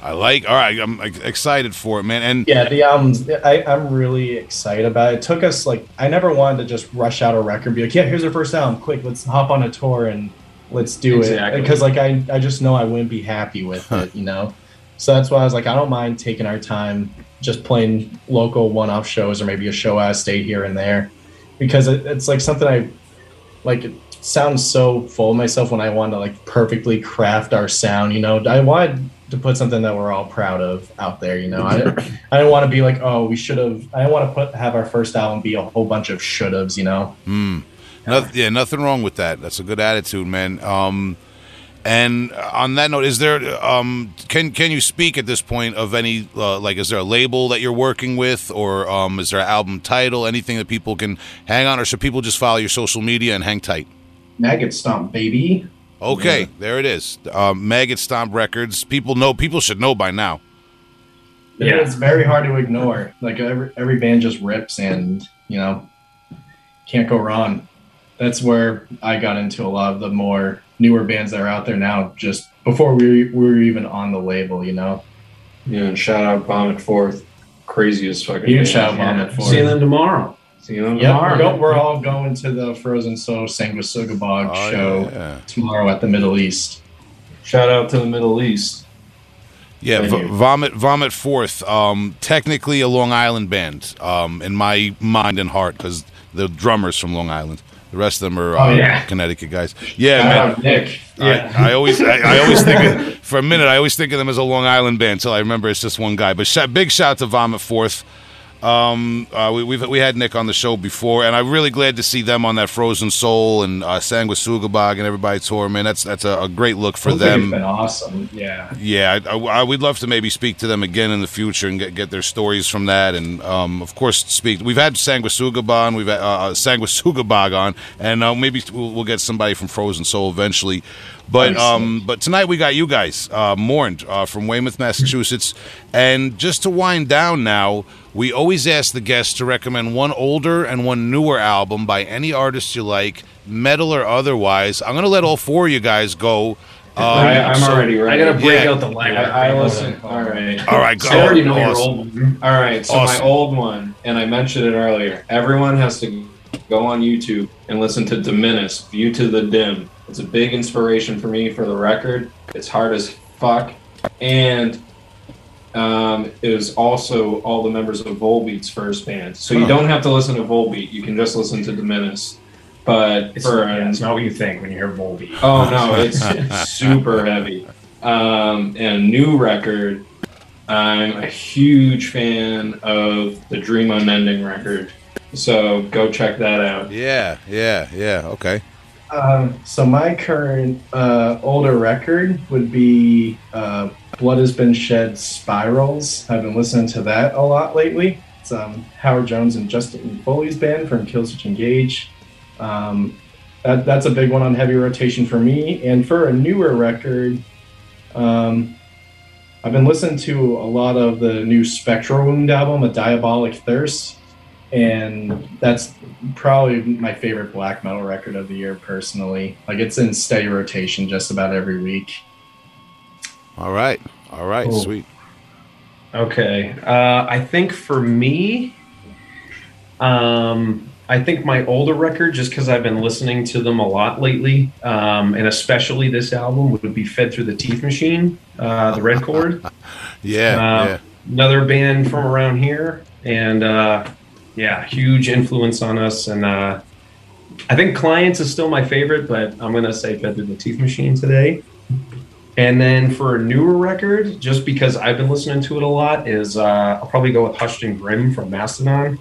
I like. All right, I'm excited for it, man. And yeah the albums I, i'm really excited about it. it took us like i never wanted to just rush out a record and be like yeah here's our first album quick let's hop on a tour and let's do Exactly. it because like I, I just know I wouldn't be happy with it, you know. So that's why I was like, I don't mind taking our time, just playing local one-off shows or maybe a show out of state here and there, because it, it's like something I like. It sounds so full of myself when I want to like perfectly craft our sound. You know, I wanted to put something that we're all proud of out there. You know, I I didn't want to be like, oh, we should have. I didn't want to put have our first album be a whole bunch of should haves. You know. Hmm. Noth- yeah, nothing wrong with that. That's a good attitude, man. Um, and on that note, is there um, can can you speak at this point of any uh, like is there a label that you're working with, or um, is there an album title, anything that people can hang on, or should people just follow your social media and hang tight? Maggot Stomp, baby. Okay, there it is. Um, Maggot Stomp Records. People know. People should know by now. Yeah. Yeah. It's very hard to ignore. Like every every band just rips and, you know, can't go wrong. That's where I got into a lot of the more newer bands that are out there now just before we, we were even on the label, you know. Yeah, and shout out Vomit Forth. Craziest fucking Huge band. shout out Vomit Forth. See them tomorrow. See you Yep, tomorrow. we're, go- we're all going to the Frozen Soul Sanguisugabogg Oh, show yeah. tomorrow at the Middle East. Shout out to the Middle East. Yeah, v- vomit, vomit forth. Um, technically a Long Island band, um, in my mind and heart, because the drummers from Long Island. The rest of them are uh, Oh, yeah. Connecticut guys. Yeah, Shout man. Yeah. I, I always, I, I always think of, for a minute, I always think of them as a Long Island band until I remember it's just one guy. But sh- big shout out to Vomit Forth. Um, uh, we, we've we had Nick on the show before, and I'm really glad to see them on that Frozen Soul and uh, Sanguisugabogg and everybody tour. Man, that's that's a, a great look for like them. Been awesome. Yeah. Yeah, I, I, I would love to maybe speak to them again in the future and get, get their stories from that, and um, of course speak. We've had Sanguisugabogg on, we've had uh, Sanguisugabogg on, and uh, maybe we'll, we'll get somebody from Frozen Soul eventually. But um, but tonight we got you guys, uh, Mourned uh, from Weymouth, Massachusetts, and just to wind down now, we always ask the guests to recommend one older and one newer album by any artist you like, metal or otherwise. I'm gonna let all four of you guys go. Um, I, I'm so- already ready. I gotta break Yeah. out the library. I, I listen. All right. All right, go. I already know your Awesome. old one. All right. So Awesome. my old one, and I mentioned it earlier. Everyone has to go on YouTube and listen to Dominus, View to the Dim. It's a big inspiration for me for the record. It's hard as fuck, and um, it was also all the members of Volbeat's first band. So you don't have to listen to Volbeat. You can just listen to Dominus. But It's, for yeah, an it's not what you think when you hear Volbeat. Oh no, it's super heavy. Um, and a new record. I'm a huge fan of the Dream Unending record, so go check that out. Yeah, yeah, yeah. Okay. Um, so my current uh, older record would be uh, "Blood Has Been Shed" Spirals. I've been listening to that a lot lately. It's um, Howard Jones and Justin Foley's band from Killswitch Engage. Um, that, that's a big one on heavy rotation for me. And for a newer record, um, I've been listening to a lot of the new Spectral Wound album, "A Diabolic Thirst," and that's probably my favorite black metal record of the year personally. Like it's in steady rotation just about every week. All right. All right. Cool. Sweet. Okay. Uh, I think for me, um, I think my older record, just because I've been listening to them a lot lately, um, and especially this album, would be Fed Through the Teeth Machine, uh, the Red Chord. Yeah. Uh, yeah. Another band from around here. And uh, yeah, huge influence on us. And uh, I think Clients is still my favorite, but I'm going to say Fed Through the Teeth Machine today. And then for a newer record, just because I've been listening to it a lot, is uh, I'll probably go with Hushed and Grim from Mastodon.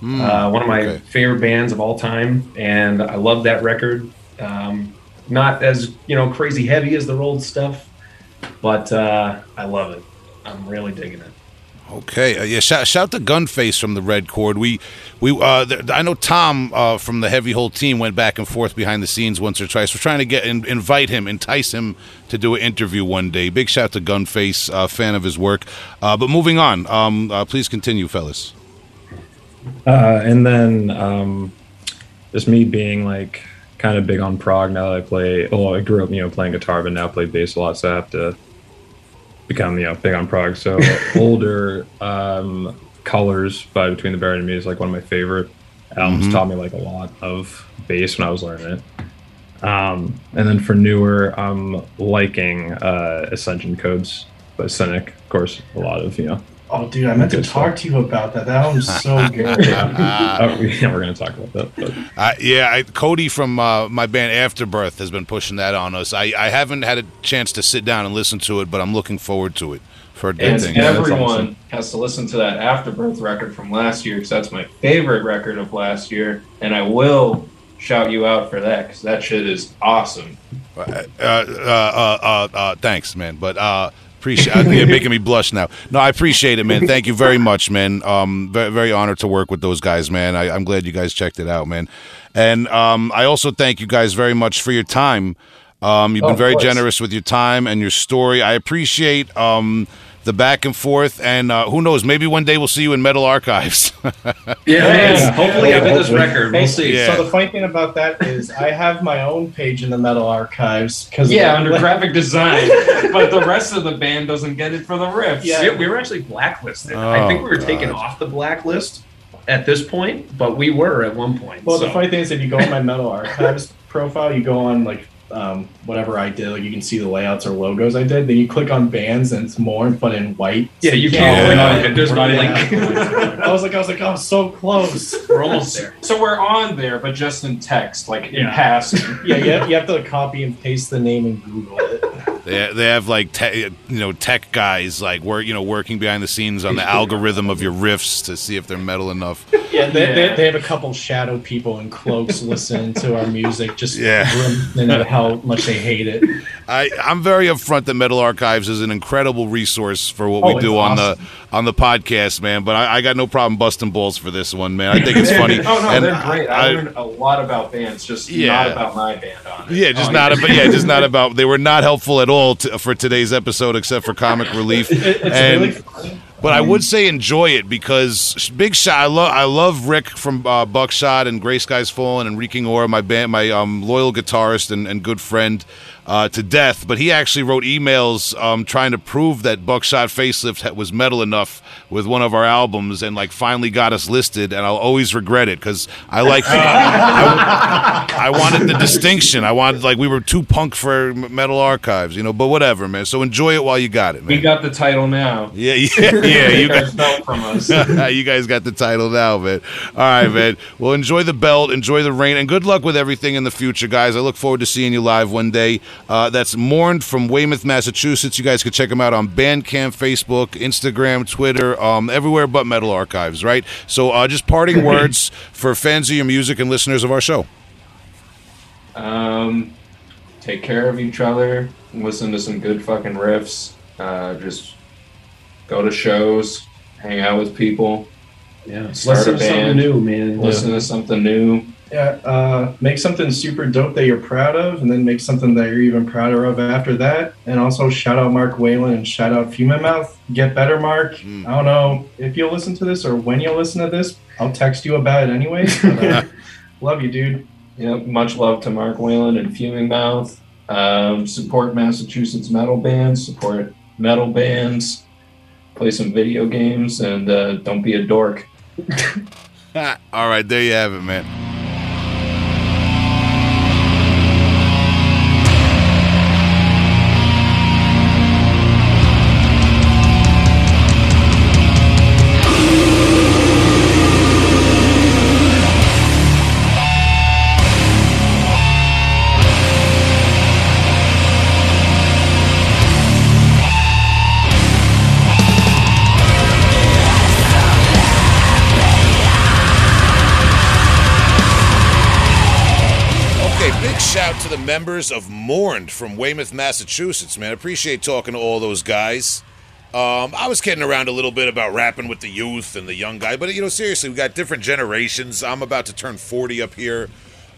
Hmm, Uh, one of my okay. favorite bands of all time, and I love that record. Um, not as you know crazy heavy as their old stuff, but uh, I love it. I'm really digging it. Okay. Uh, yeah. Shout, shout to Gunface from the Red Chord. We, we. Uh, th- I know Tom uh, from the Heavy Hole team went back and forth behind the scenes once or twice. We're trying to get in, invite him, entice him to do an interview one day. Big shout to Gunface, uh, fan of his work. Uh, but moving on. Um, uh, please continue, fellas. Uh, and then um, just me being like kind of big on prog now that I play. Oh, I grew up, you know, playing guitar, but now I play bass a lot, so I have to become, you know, big on prog. So older um, colors by Between the Buried and Me is like one of my favorite albums. Mhm. Taught me like a lot of bass when I was learning it. Um, and then for newer, I'm liking uh, Ascension Codes by Cynic. Of course, a lot of you know. Oh, dude, I meant to talk stuff. to you about that. That album's so good. Uh, yeah, we're gonna talk about that. But Uh, yeah, I, Cody from uh, my band Afterbirth has been pushing that on us. I, I haven't had a chance to sit down and listen to it, but I'm looking forward to it. For And everything. Yeah, everyone awesome. has to listen to that Afterbirth record from last year because that's my favorite record of last year. And I will shout you out for that because that shit is awesome. Uh, uh, uh, uh, uh, thanks, man. But uh, appreciate you're making me blush now. No, I appreciate it, man. Thank you very much, man. Um, very, very honored to work with those guys, man. I, I'm glad you guys checked it out, man. And um, I also thank you guys very much for your time. Um, you've Oh, been very generous with your time and your story. I appreciate um, the back and forth. And uh, who knows? Maybe one day we'll see you in Metal Archives. Yeah, Yeah. hopefully after this Hopefully. record, we'll Hey, see. Yeah. So the funny thing about that is I have my own page in the Metal Archives because Yeah, under graphic design, but the rest of the band doesn't get it for the riffs. Yeah. Yeah, we were actually blacklisted. I think we were Oh, taken off the blacklist at this point, but we were at one point. Well, so. the funny thing is, if you go on my Metal Archives profile, you go on like um, whatever I did, like you can see the layouts or logos I did. Then you click on bands, and it's more, but in white. yeah, you can't. Yeah. click on it. There's no Yeah. link. I was like, I was like, I was so close. we're almost there. So we're on there, but just in text, like in Yeah. passing. Yeah, you have, you have to copy and paste the name and Google it. They, they have like te- you know tech guys like work you know working behind the scenes on the algorithm of your riffs to see if they're metal enough. Yeah, they, Yeah. They, they have a couple shadow people in cloaks listening to our music, just Yeah. grim and how much they hate it. I I'm very upfront that Metal Archives is an incredible resource for what Oh, we it's do on the on the podcast, man. But I, I got no problem busting balls for this one, man. I think it's funny. Oh no, And they're great. I, I- learned a lot about bands, just Yeah. not about my band on it. Yeah, just Oh, not about yeah, just not about. They were not helpful at all to, for today's episode, except for comic relief. It- it's And- really funny. But I Um, would say enjoy it because Big Shot. I love I love Rick from uh, Buckshot and Gray Skies Fallen and Reeking Aura, my band, my um, loyal guitarist and, and good friend uh, to death. But he actually wrote emails um, trying to prove that Buckshot Facelift ha- was metal enough with one of our albums and like finally got us listed. And I'll always regret it because I like the, I, I wanted the distinction. I wanted like we were too punk for Metal Archives, you know. But whatever, man. So enjoy it while you got it, man. We got the title now. yeah, yeah, yeah. You guys felt from us. you guys got the title now, man. All right, man. Well, enjoy the belt, enjoy the rain, and good luck with everything in the future, guys. I look forward to seeing you live one day. Uh, that's Mourned from Weymouth, Massachusetts. You guys can check them out on Bandcamp, Facebook, Instagram, Twitter, um, everywhere but Metal Archives, right? So, uh, just parting words for fans of your music and listeners of our show. Um, take care of each other. Listen to some good fucking riffs. Uh, just go to shows, hang out with people, Yeah, Start listen a to something band. new, man. listen to something new. Yeah, uh, make something super dope that you're proud of, and then make something that you're even prouder of after that. And also shout out Mark Whelan and shout out Fuming Mouth. Get better, Mark. Mm. I don't know if you'll listen to this or when you'll listen to this. I'll text you about it anyway. Uh, love you, dude. Yep, much love to Mark Whelan and Fuming Mouth. Um, support Massachusetts metal bands, support metal bands, play some video games, and uh, don't be a dork. All right, there you have it, man. Members of Mourned from Weymouth, Massachusetts, man. Appreciate talking to all those guys. Um, I was kidding around a little bit about rapping with the youth and the young guy, but you know, seriously, we got different generations. I'm about to turn 40 up here.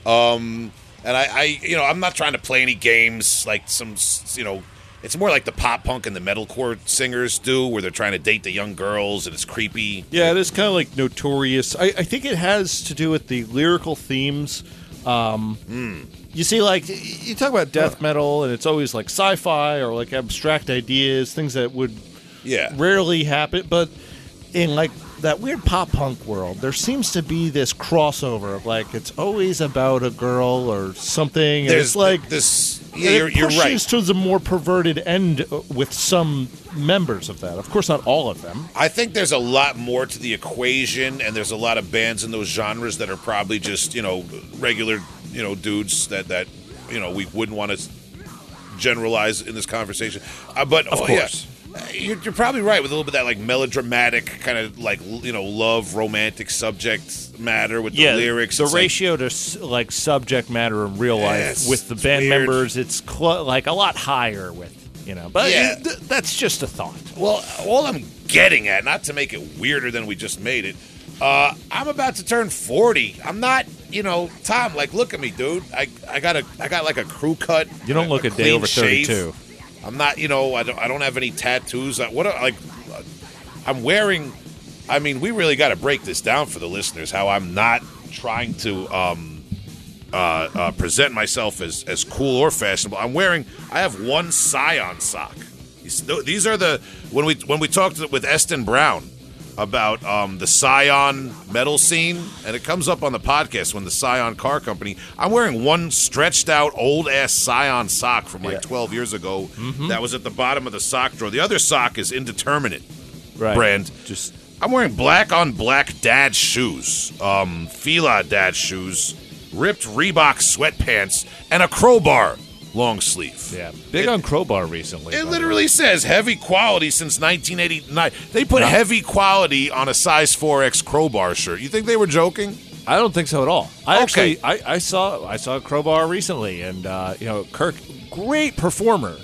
Um, and I, I, you know, I'm not trying to play any games like some, you know, it's more like the pop punk and the metalcore singers do, where they're trying to date the young girls and it's creepy. Yeah, it is kind of like notorious. I, I think it has to do with the lyrical themes. Um, You see, like you talk about death metal, and it's always like sci-fi or like abstract ideas, things that would Yeah. rarely happen. But in like that weird pop punk world, there seems to be this crossover. Like it's always about a girl or something. and There's it's like this. Yeah, it you're, you're right. to the more perverted end uh, with some members of that. Of course, not all of them. I think there's a lot more to the equation, and there's a lot of bands in those genres that are probably just you know regular you know dudes that that you know we wouldn't want to generalize in this conversation. Uh, but Of oh, course. yeah. You're, you're probably right with a little bit of that like melodramatic kind of like you know love romantic subject matter with the lyrics. The It's like- ratio to like subject matter in real life Yes, with the band weird. members, it's cl- like a lot higher with you know. But Yeah. th- that's just a thought. Well, all I'm getting at, not to make it weirder than we just made it, uh, I'm about to turn 40. I'm not, you know, Tom. Like, look at me, dude. I, I got a, I got like a crew cut. You don't a- look a, day clean over shave. I'm not, you know, I don't, I don't have any tattoos. I- What, are- like, I'm wearing. I mean, we really got to break this down for the listeners. How I'm not trying to um, uh, uh, present myself as as cool or fashionable. I'm wearing. I have one Scion sock. These, these are the when we when we talked with Eston Brown about um, the Scion metal scene, and it comes up on the podcast when the Scion Car Company. I'm wearing one stretched out old ass Scion sock from like 12 years ago. That was at the bottom of the sock drawer. The other sock is indeterminate Right. brand. Just I'm wearing black on black dad shoes, um, Fila dad shoes, ripped Reebok sweatpants, and a crowbar long sleeve. yeah, big on crowbar recently. It literally says heavy quality since 1989. They put Yeah. heavy quality on a size 4X crowbar shirt. You think they were joking? I don't think so at all. I Okay. actually, I, I saw, I saw crowbar recently, and uh, you know, Kirk, great performer,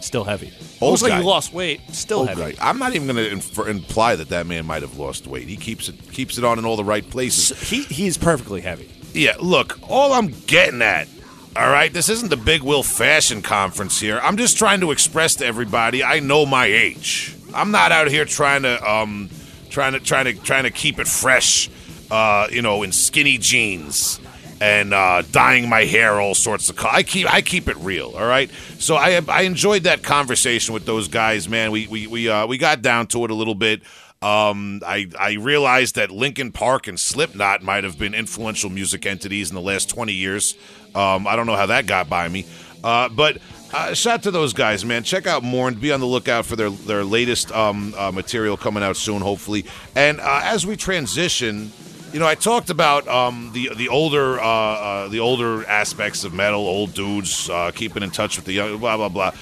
still heavy. Mm-hmm. Old Looks like he lost weight, still Oh, heavy. right. I'm not even going to imply that that man might have lost weight. He keeps it keeps it on in all the right places. He he's perfectly heavy. Yeah, look, all I'm getting at, all right, this isn't the Big Will Fashion Conference here. I'm just trying to express to everybody I know my age. I'm not out here trying to um trying to trying to trying to keep it fresh, uh, you know, in skinny jeans and uh, dyeing my hair all sorts of. Co- I keep I keep it real, all right. So I I enjoyed that conversation with those guys, man. We we we uh, we got down to it a little bit. Um, I I realized that Linkin Park and Slipknot might have been influential music entities in the last twenty years. Um, I don't know how that got by me, uh, but. Uh, shout to those guys, man. Check out Mourn. Be on the lookout for their their latest um, uh, material coming out soon, hopefully. And uh, as we transition, you know, I talked about um, the the older uh, uh, the older aspects of metal, old dudes uh, keeping in touch with the young, blah blah blah.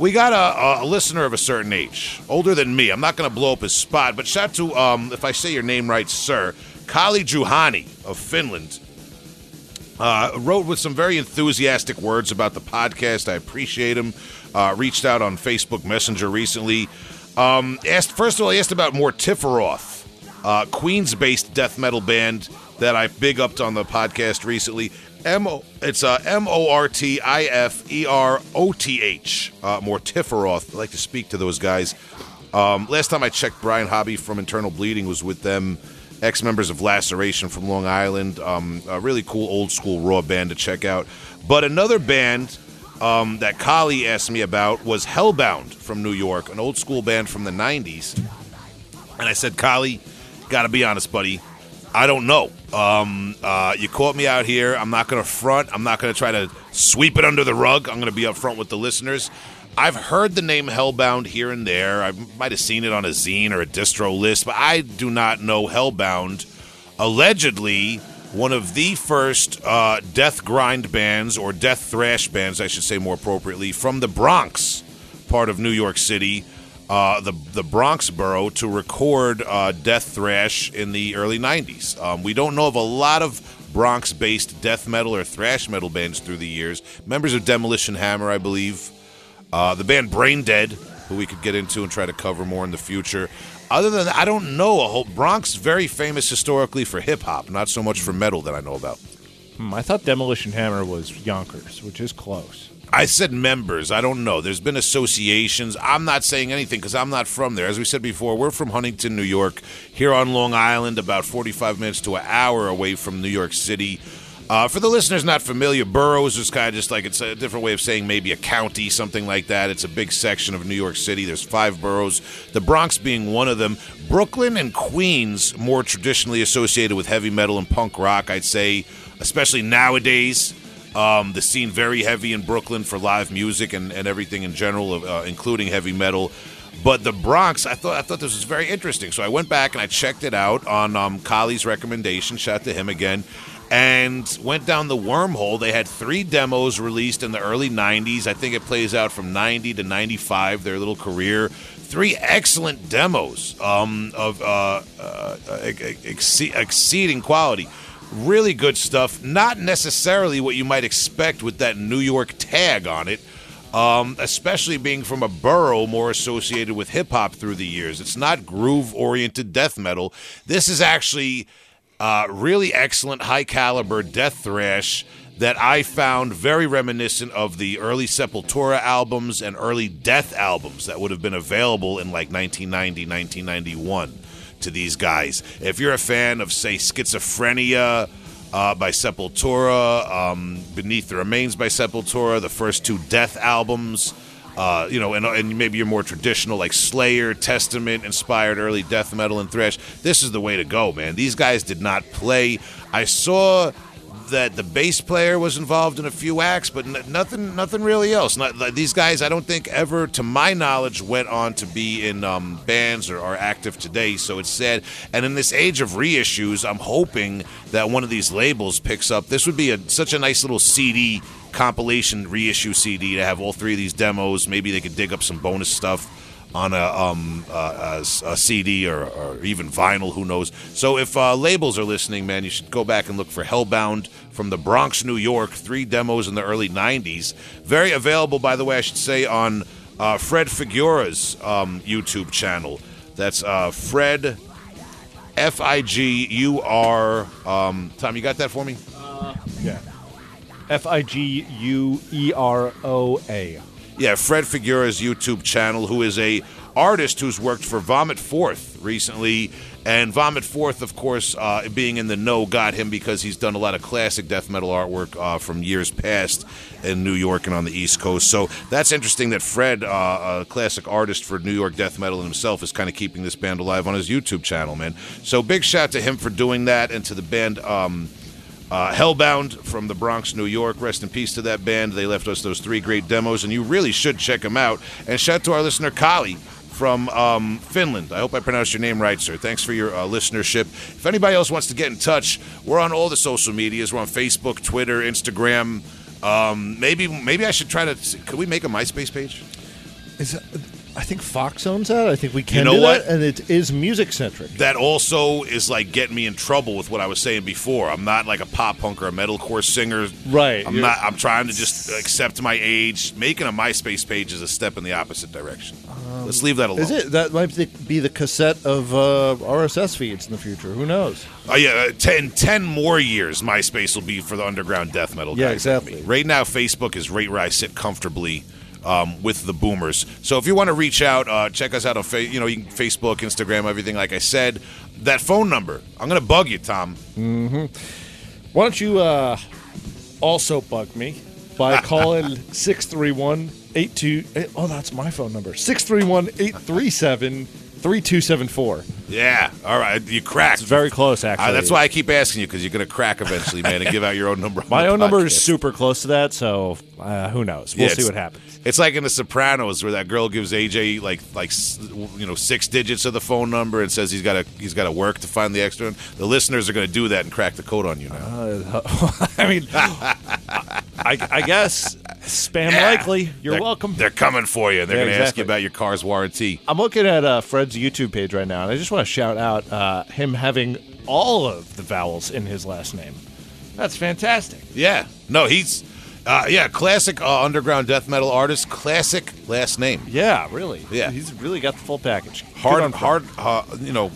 We got a, a listener of a certain age, older than me. I'm not going to blow up his spot, but shout to um, if I say your name right, sir, Kali Juhani of Finland. Uh, wrote with some very enthusiastic words about the podcast. I appreciate him. Uh, reached out on Facebook Messenger recently. Um, asked first of all, he asked about Mortiferoth, uh, Queens-based death metal band that I big upped on the podcast recently. M O it's uh, M O R T I F E R O T H. Uh, Mortiferoth. I'd like to speak to those guys. Um, last time I checked, Brian Hobby from Internal Bleeding was with them. Ex members of Laceration from Long Island. Um, a really cool old school raw band to check out. But another band um, that Kali asked me about was Hellbound from New York, an old school band from the 90s. And I said, Kali, gotta be honest, buddy. I don't know. Um, uh, you caught me out here. I'm not going to front. I'm not going to try to sweep it under the rug. I'm going to be upfront with the listeners. I've heard the name Hellbound here and there. I might have seen it on a zine or a distro list, but I do not know Hellbound. Allegedly, one of the first uh, death grind bands, or death thrash bands, I should say more appropriately, from the Bronx part of New York City, uh, the the Bronx borough, to record uh, death thrash in the early '90s. Um, we don't know of a lot of Bronx-based death metal or thrash metal bands through the years. Members of Demolition Hammer, I believe, uh, the band Brain Dead, who we could get into and try to cover more in the future. Other than that, I don't know a whole Bronx very famous historically for hip hop, not so much for metal that I know about. Hmm, I thought Demolition Hammer was Yonkers, which is close. I said members. I don't know. There's been associations. I'm not saying anything because I'm not from there. As we said before, we're from Huntington, New York, here on Long Island, about 45 minutes to an hour away from New York City. Uh, for the listeners not familiar, boroughs is kind of just like it's a different way of saying maybe a county, something like that. It's a big section of New York City. There's five boroughs, the Bronx being one of them. Brooklyn and Queens, more traditionally associated with heavy metal and punk rock, I'd say, especially nowadays. Um, the scene very heavy in Brooklyn for live music and, and everything in general, uh, including heavy metal. But the Bronx, I thought I thought this was very interesting. So I went back and I checked it out on um, Kali's recommendation. Shout out to him again. And went down the wormhole. They had three demos released in the early 90s. I think it plays out from 90 to 95, their little career. Three excellent demos um, of uh, uh, ex- exceeding quality really good stuff. Not necessarily what you might expect with that New York tag on it, um, especially being from a borough more associated with hip hop through the years. It's not groove oriented death metal. This is actually uh, really excellent, high caliber death thrash that I found very reminiscent of the early Sepultura albums and early Death albums that would have been available in like 1990, 1991 to these guys. If you're a fan of, say, Schizophrenia uh, by Sepultura, um, Beneath the Remains by Sepultura, the first two Death albums, uh, you know, and, and maybe you're more traditional, like Slayer, Testament inspired early death metal and thrash. This is the way to go, man. These guys did not play. I saw that the bass player was involved in a few acts, but n- nothing, nothing really else. Not, like, these guys, I don't think ever, to my knowledge, went on to be in um, bands or are active today. So it's sad. And in this age of reissues, I'm hoping that one of these labels picks up. This would be a, such a nice little CD compilation reissue CD to have all three of these demos. Maybe they could dig up some bonus stuff on a, um, a, a CD or, or, even vinyl, who knows. So if uh, labels are listening, man, you should go back and look for Hellbound from the Bronx, New York. Three demos in the early 90s. Very available, by the way, I should say, on uh, Fred Figueroa's um, YouTube channel. That's uh, Fred, F I G U R. Um, Tom, you got that for me? Yeah. F I G U E R O A. Yeah, Fred Figueroa's YouTube channel, who is a artist who's worked for Vomit Forth recently, and Vomit Forth, of course, uh, being in the know, got him because he's done a lot of classic death metal artwork uh, from years past in New York and on the East Coast. So that's interesting that Fred, uh, a classic artist for New York death metal himself, is kind of keeping this band alive on his YouTube channel, man. So big shout to him for doing that, and to the band. Um, uh, Hellbound from the Bronx, New York. Rest in peace to that band. They left us those three great demos, and you really should check them out. And shout out to our listener, Kali from um, Finland. I hope I pronounced your name right, sir. Thanks for your uh, listenership. If anybody else wants to get in touch, we're on all the social medias. We're on Facebook, Twitter, Instagram. Um, maybe maybe I should try to. Could we make a MySpace page? Is I think Fox owns that. I think we can You know do what? that, and it is music centric. That also is like getting me in trouble with what I was saying before. I'm not like a pop punk or a metalcore singer. Right. I'm not. I'm trying to just accept my age. Making a MySpace page is a step in the opposite direction. Let's leave that alone. Is it? That might be the cassette of uh, RSS feeds in the future. Who knows? Oh yeah, uh, ten, 10 more years, MySpace will be for the underground death metal Yeah, exactly. Right now, Facebook is right where I sit comfortably um, with the boomers. So if you want to reach out, uh, check us out on fa- you know you can Facebook, Instagram, everything. Like I said, that phone number. I'm gonna bug you, Tom. Why don't you uh, also bug me by calling 631 82. Oh, that's my phone number 631 837 3274. Yeah, all right, you cracked. It's very close, actually. Uh, that's why I keep asking you because you're gonna crack eventually, man, and give out your own number. My own number is super close to that, so uh, who knows? We'll Yeah, see what happens. It's like in The Sopranos where that girl gives AJ like like you know six digits of the phone number and says he's got to he's got to work to find the extra. one. The listeners are going to do that and crack the code on you now. I mean, I, I guess spam Yeah. likely. You're They're- welcome. They're coming for you. and They're Yeah, going to ask you about your car's warranty. I'm looking at uh, Fred's YouTube page right now, and I just want to shout out uh, him having all of the vowels in his last name. That's fantastic. Yeah, no, he's uh, yeah classic uh, underground death metal artist. Classic last name. Yeah, really. Yeah. he's really got the full package. Hard, hard. Uh, you know,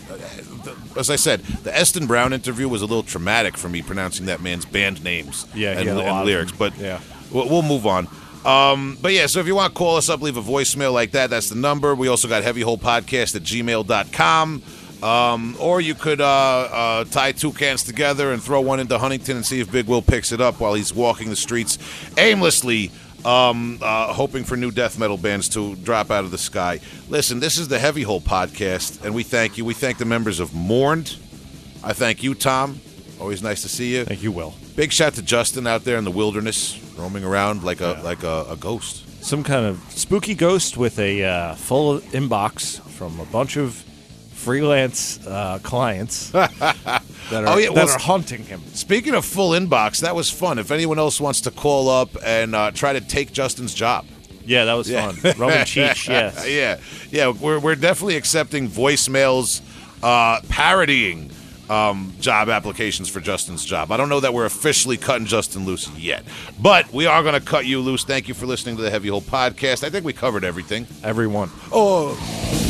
as I said, the Eston Brown interview was a little traumatic for me pronouncing that man's band names. Yeah, and, and lyrics. But Yeah. We'll, we'll move on. Um, but yeah, so if you want to call us up, leave a voicemail like that. That's the number. We also got heavyholepodcast at gmail.com. Um, or you could uh, uh, tie two cans together and throw one into Huntington and see if Big Will picks it up while he's walking the streets aimlessly, um, uh, hoping for new death metal bands to drop out of the sky. Listen, this is the Heavy Hole podcast, and we thank you. We thank the members of Mourned. I thank you, Tom. Always nice to see you. Thank you, Will. Big shout to Justin out there in the wilderness, roaming around like a like a, a ghost. Some kind of spooky ghost with a uh, full inbox from a bunch of freelance uh, clients that are, Oh, yeah, that well, are haunting him. Speaking of full inbox, that was fun. If anyone else wants to call up and uh, try to take Justin's job, Yeah, that was Yeah. fun. Roman Cheech, yes. yeah, yeah, we're we're definitely accepting voicemails uh, parodying um, job applications for Justin's job. I don't know that we're officially cutting Justin loose yet, but we are going to cut you loose. Thank you for listening to the Heavy Hole podcast. I think we covered everything. Everyone. Oh.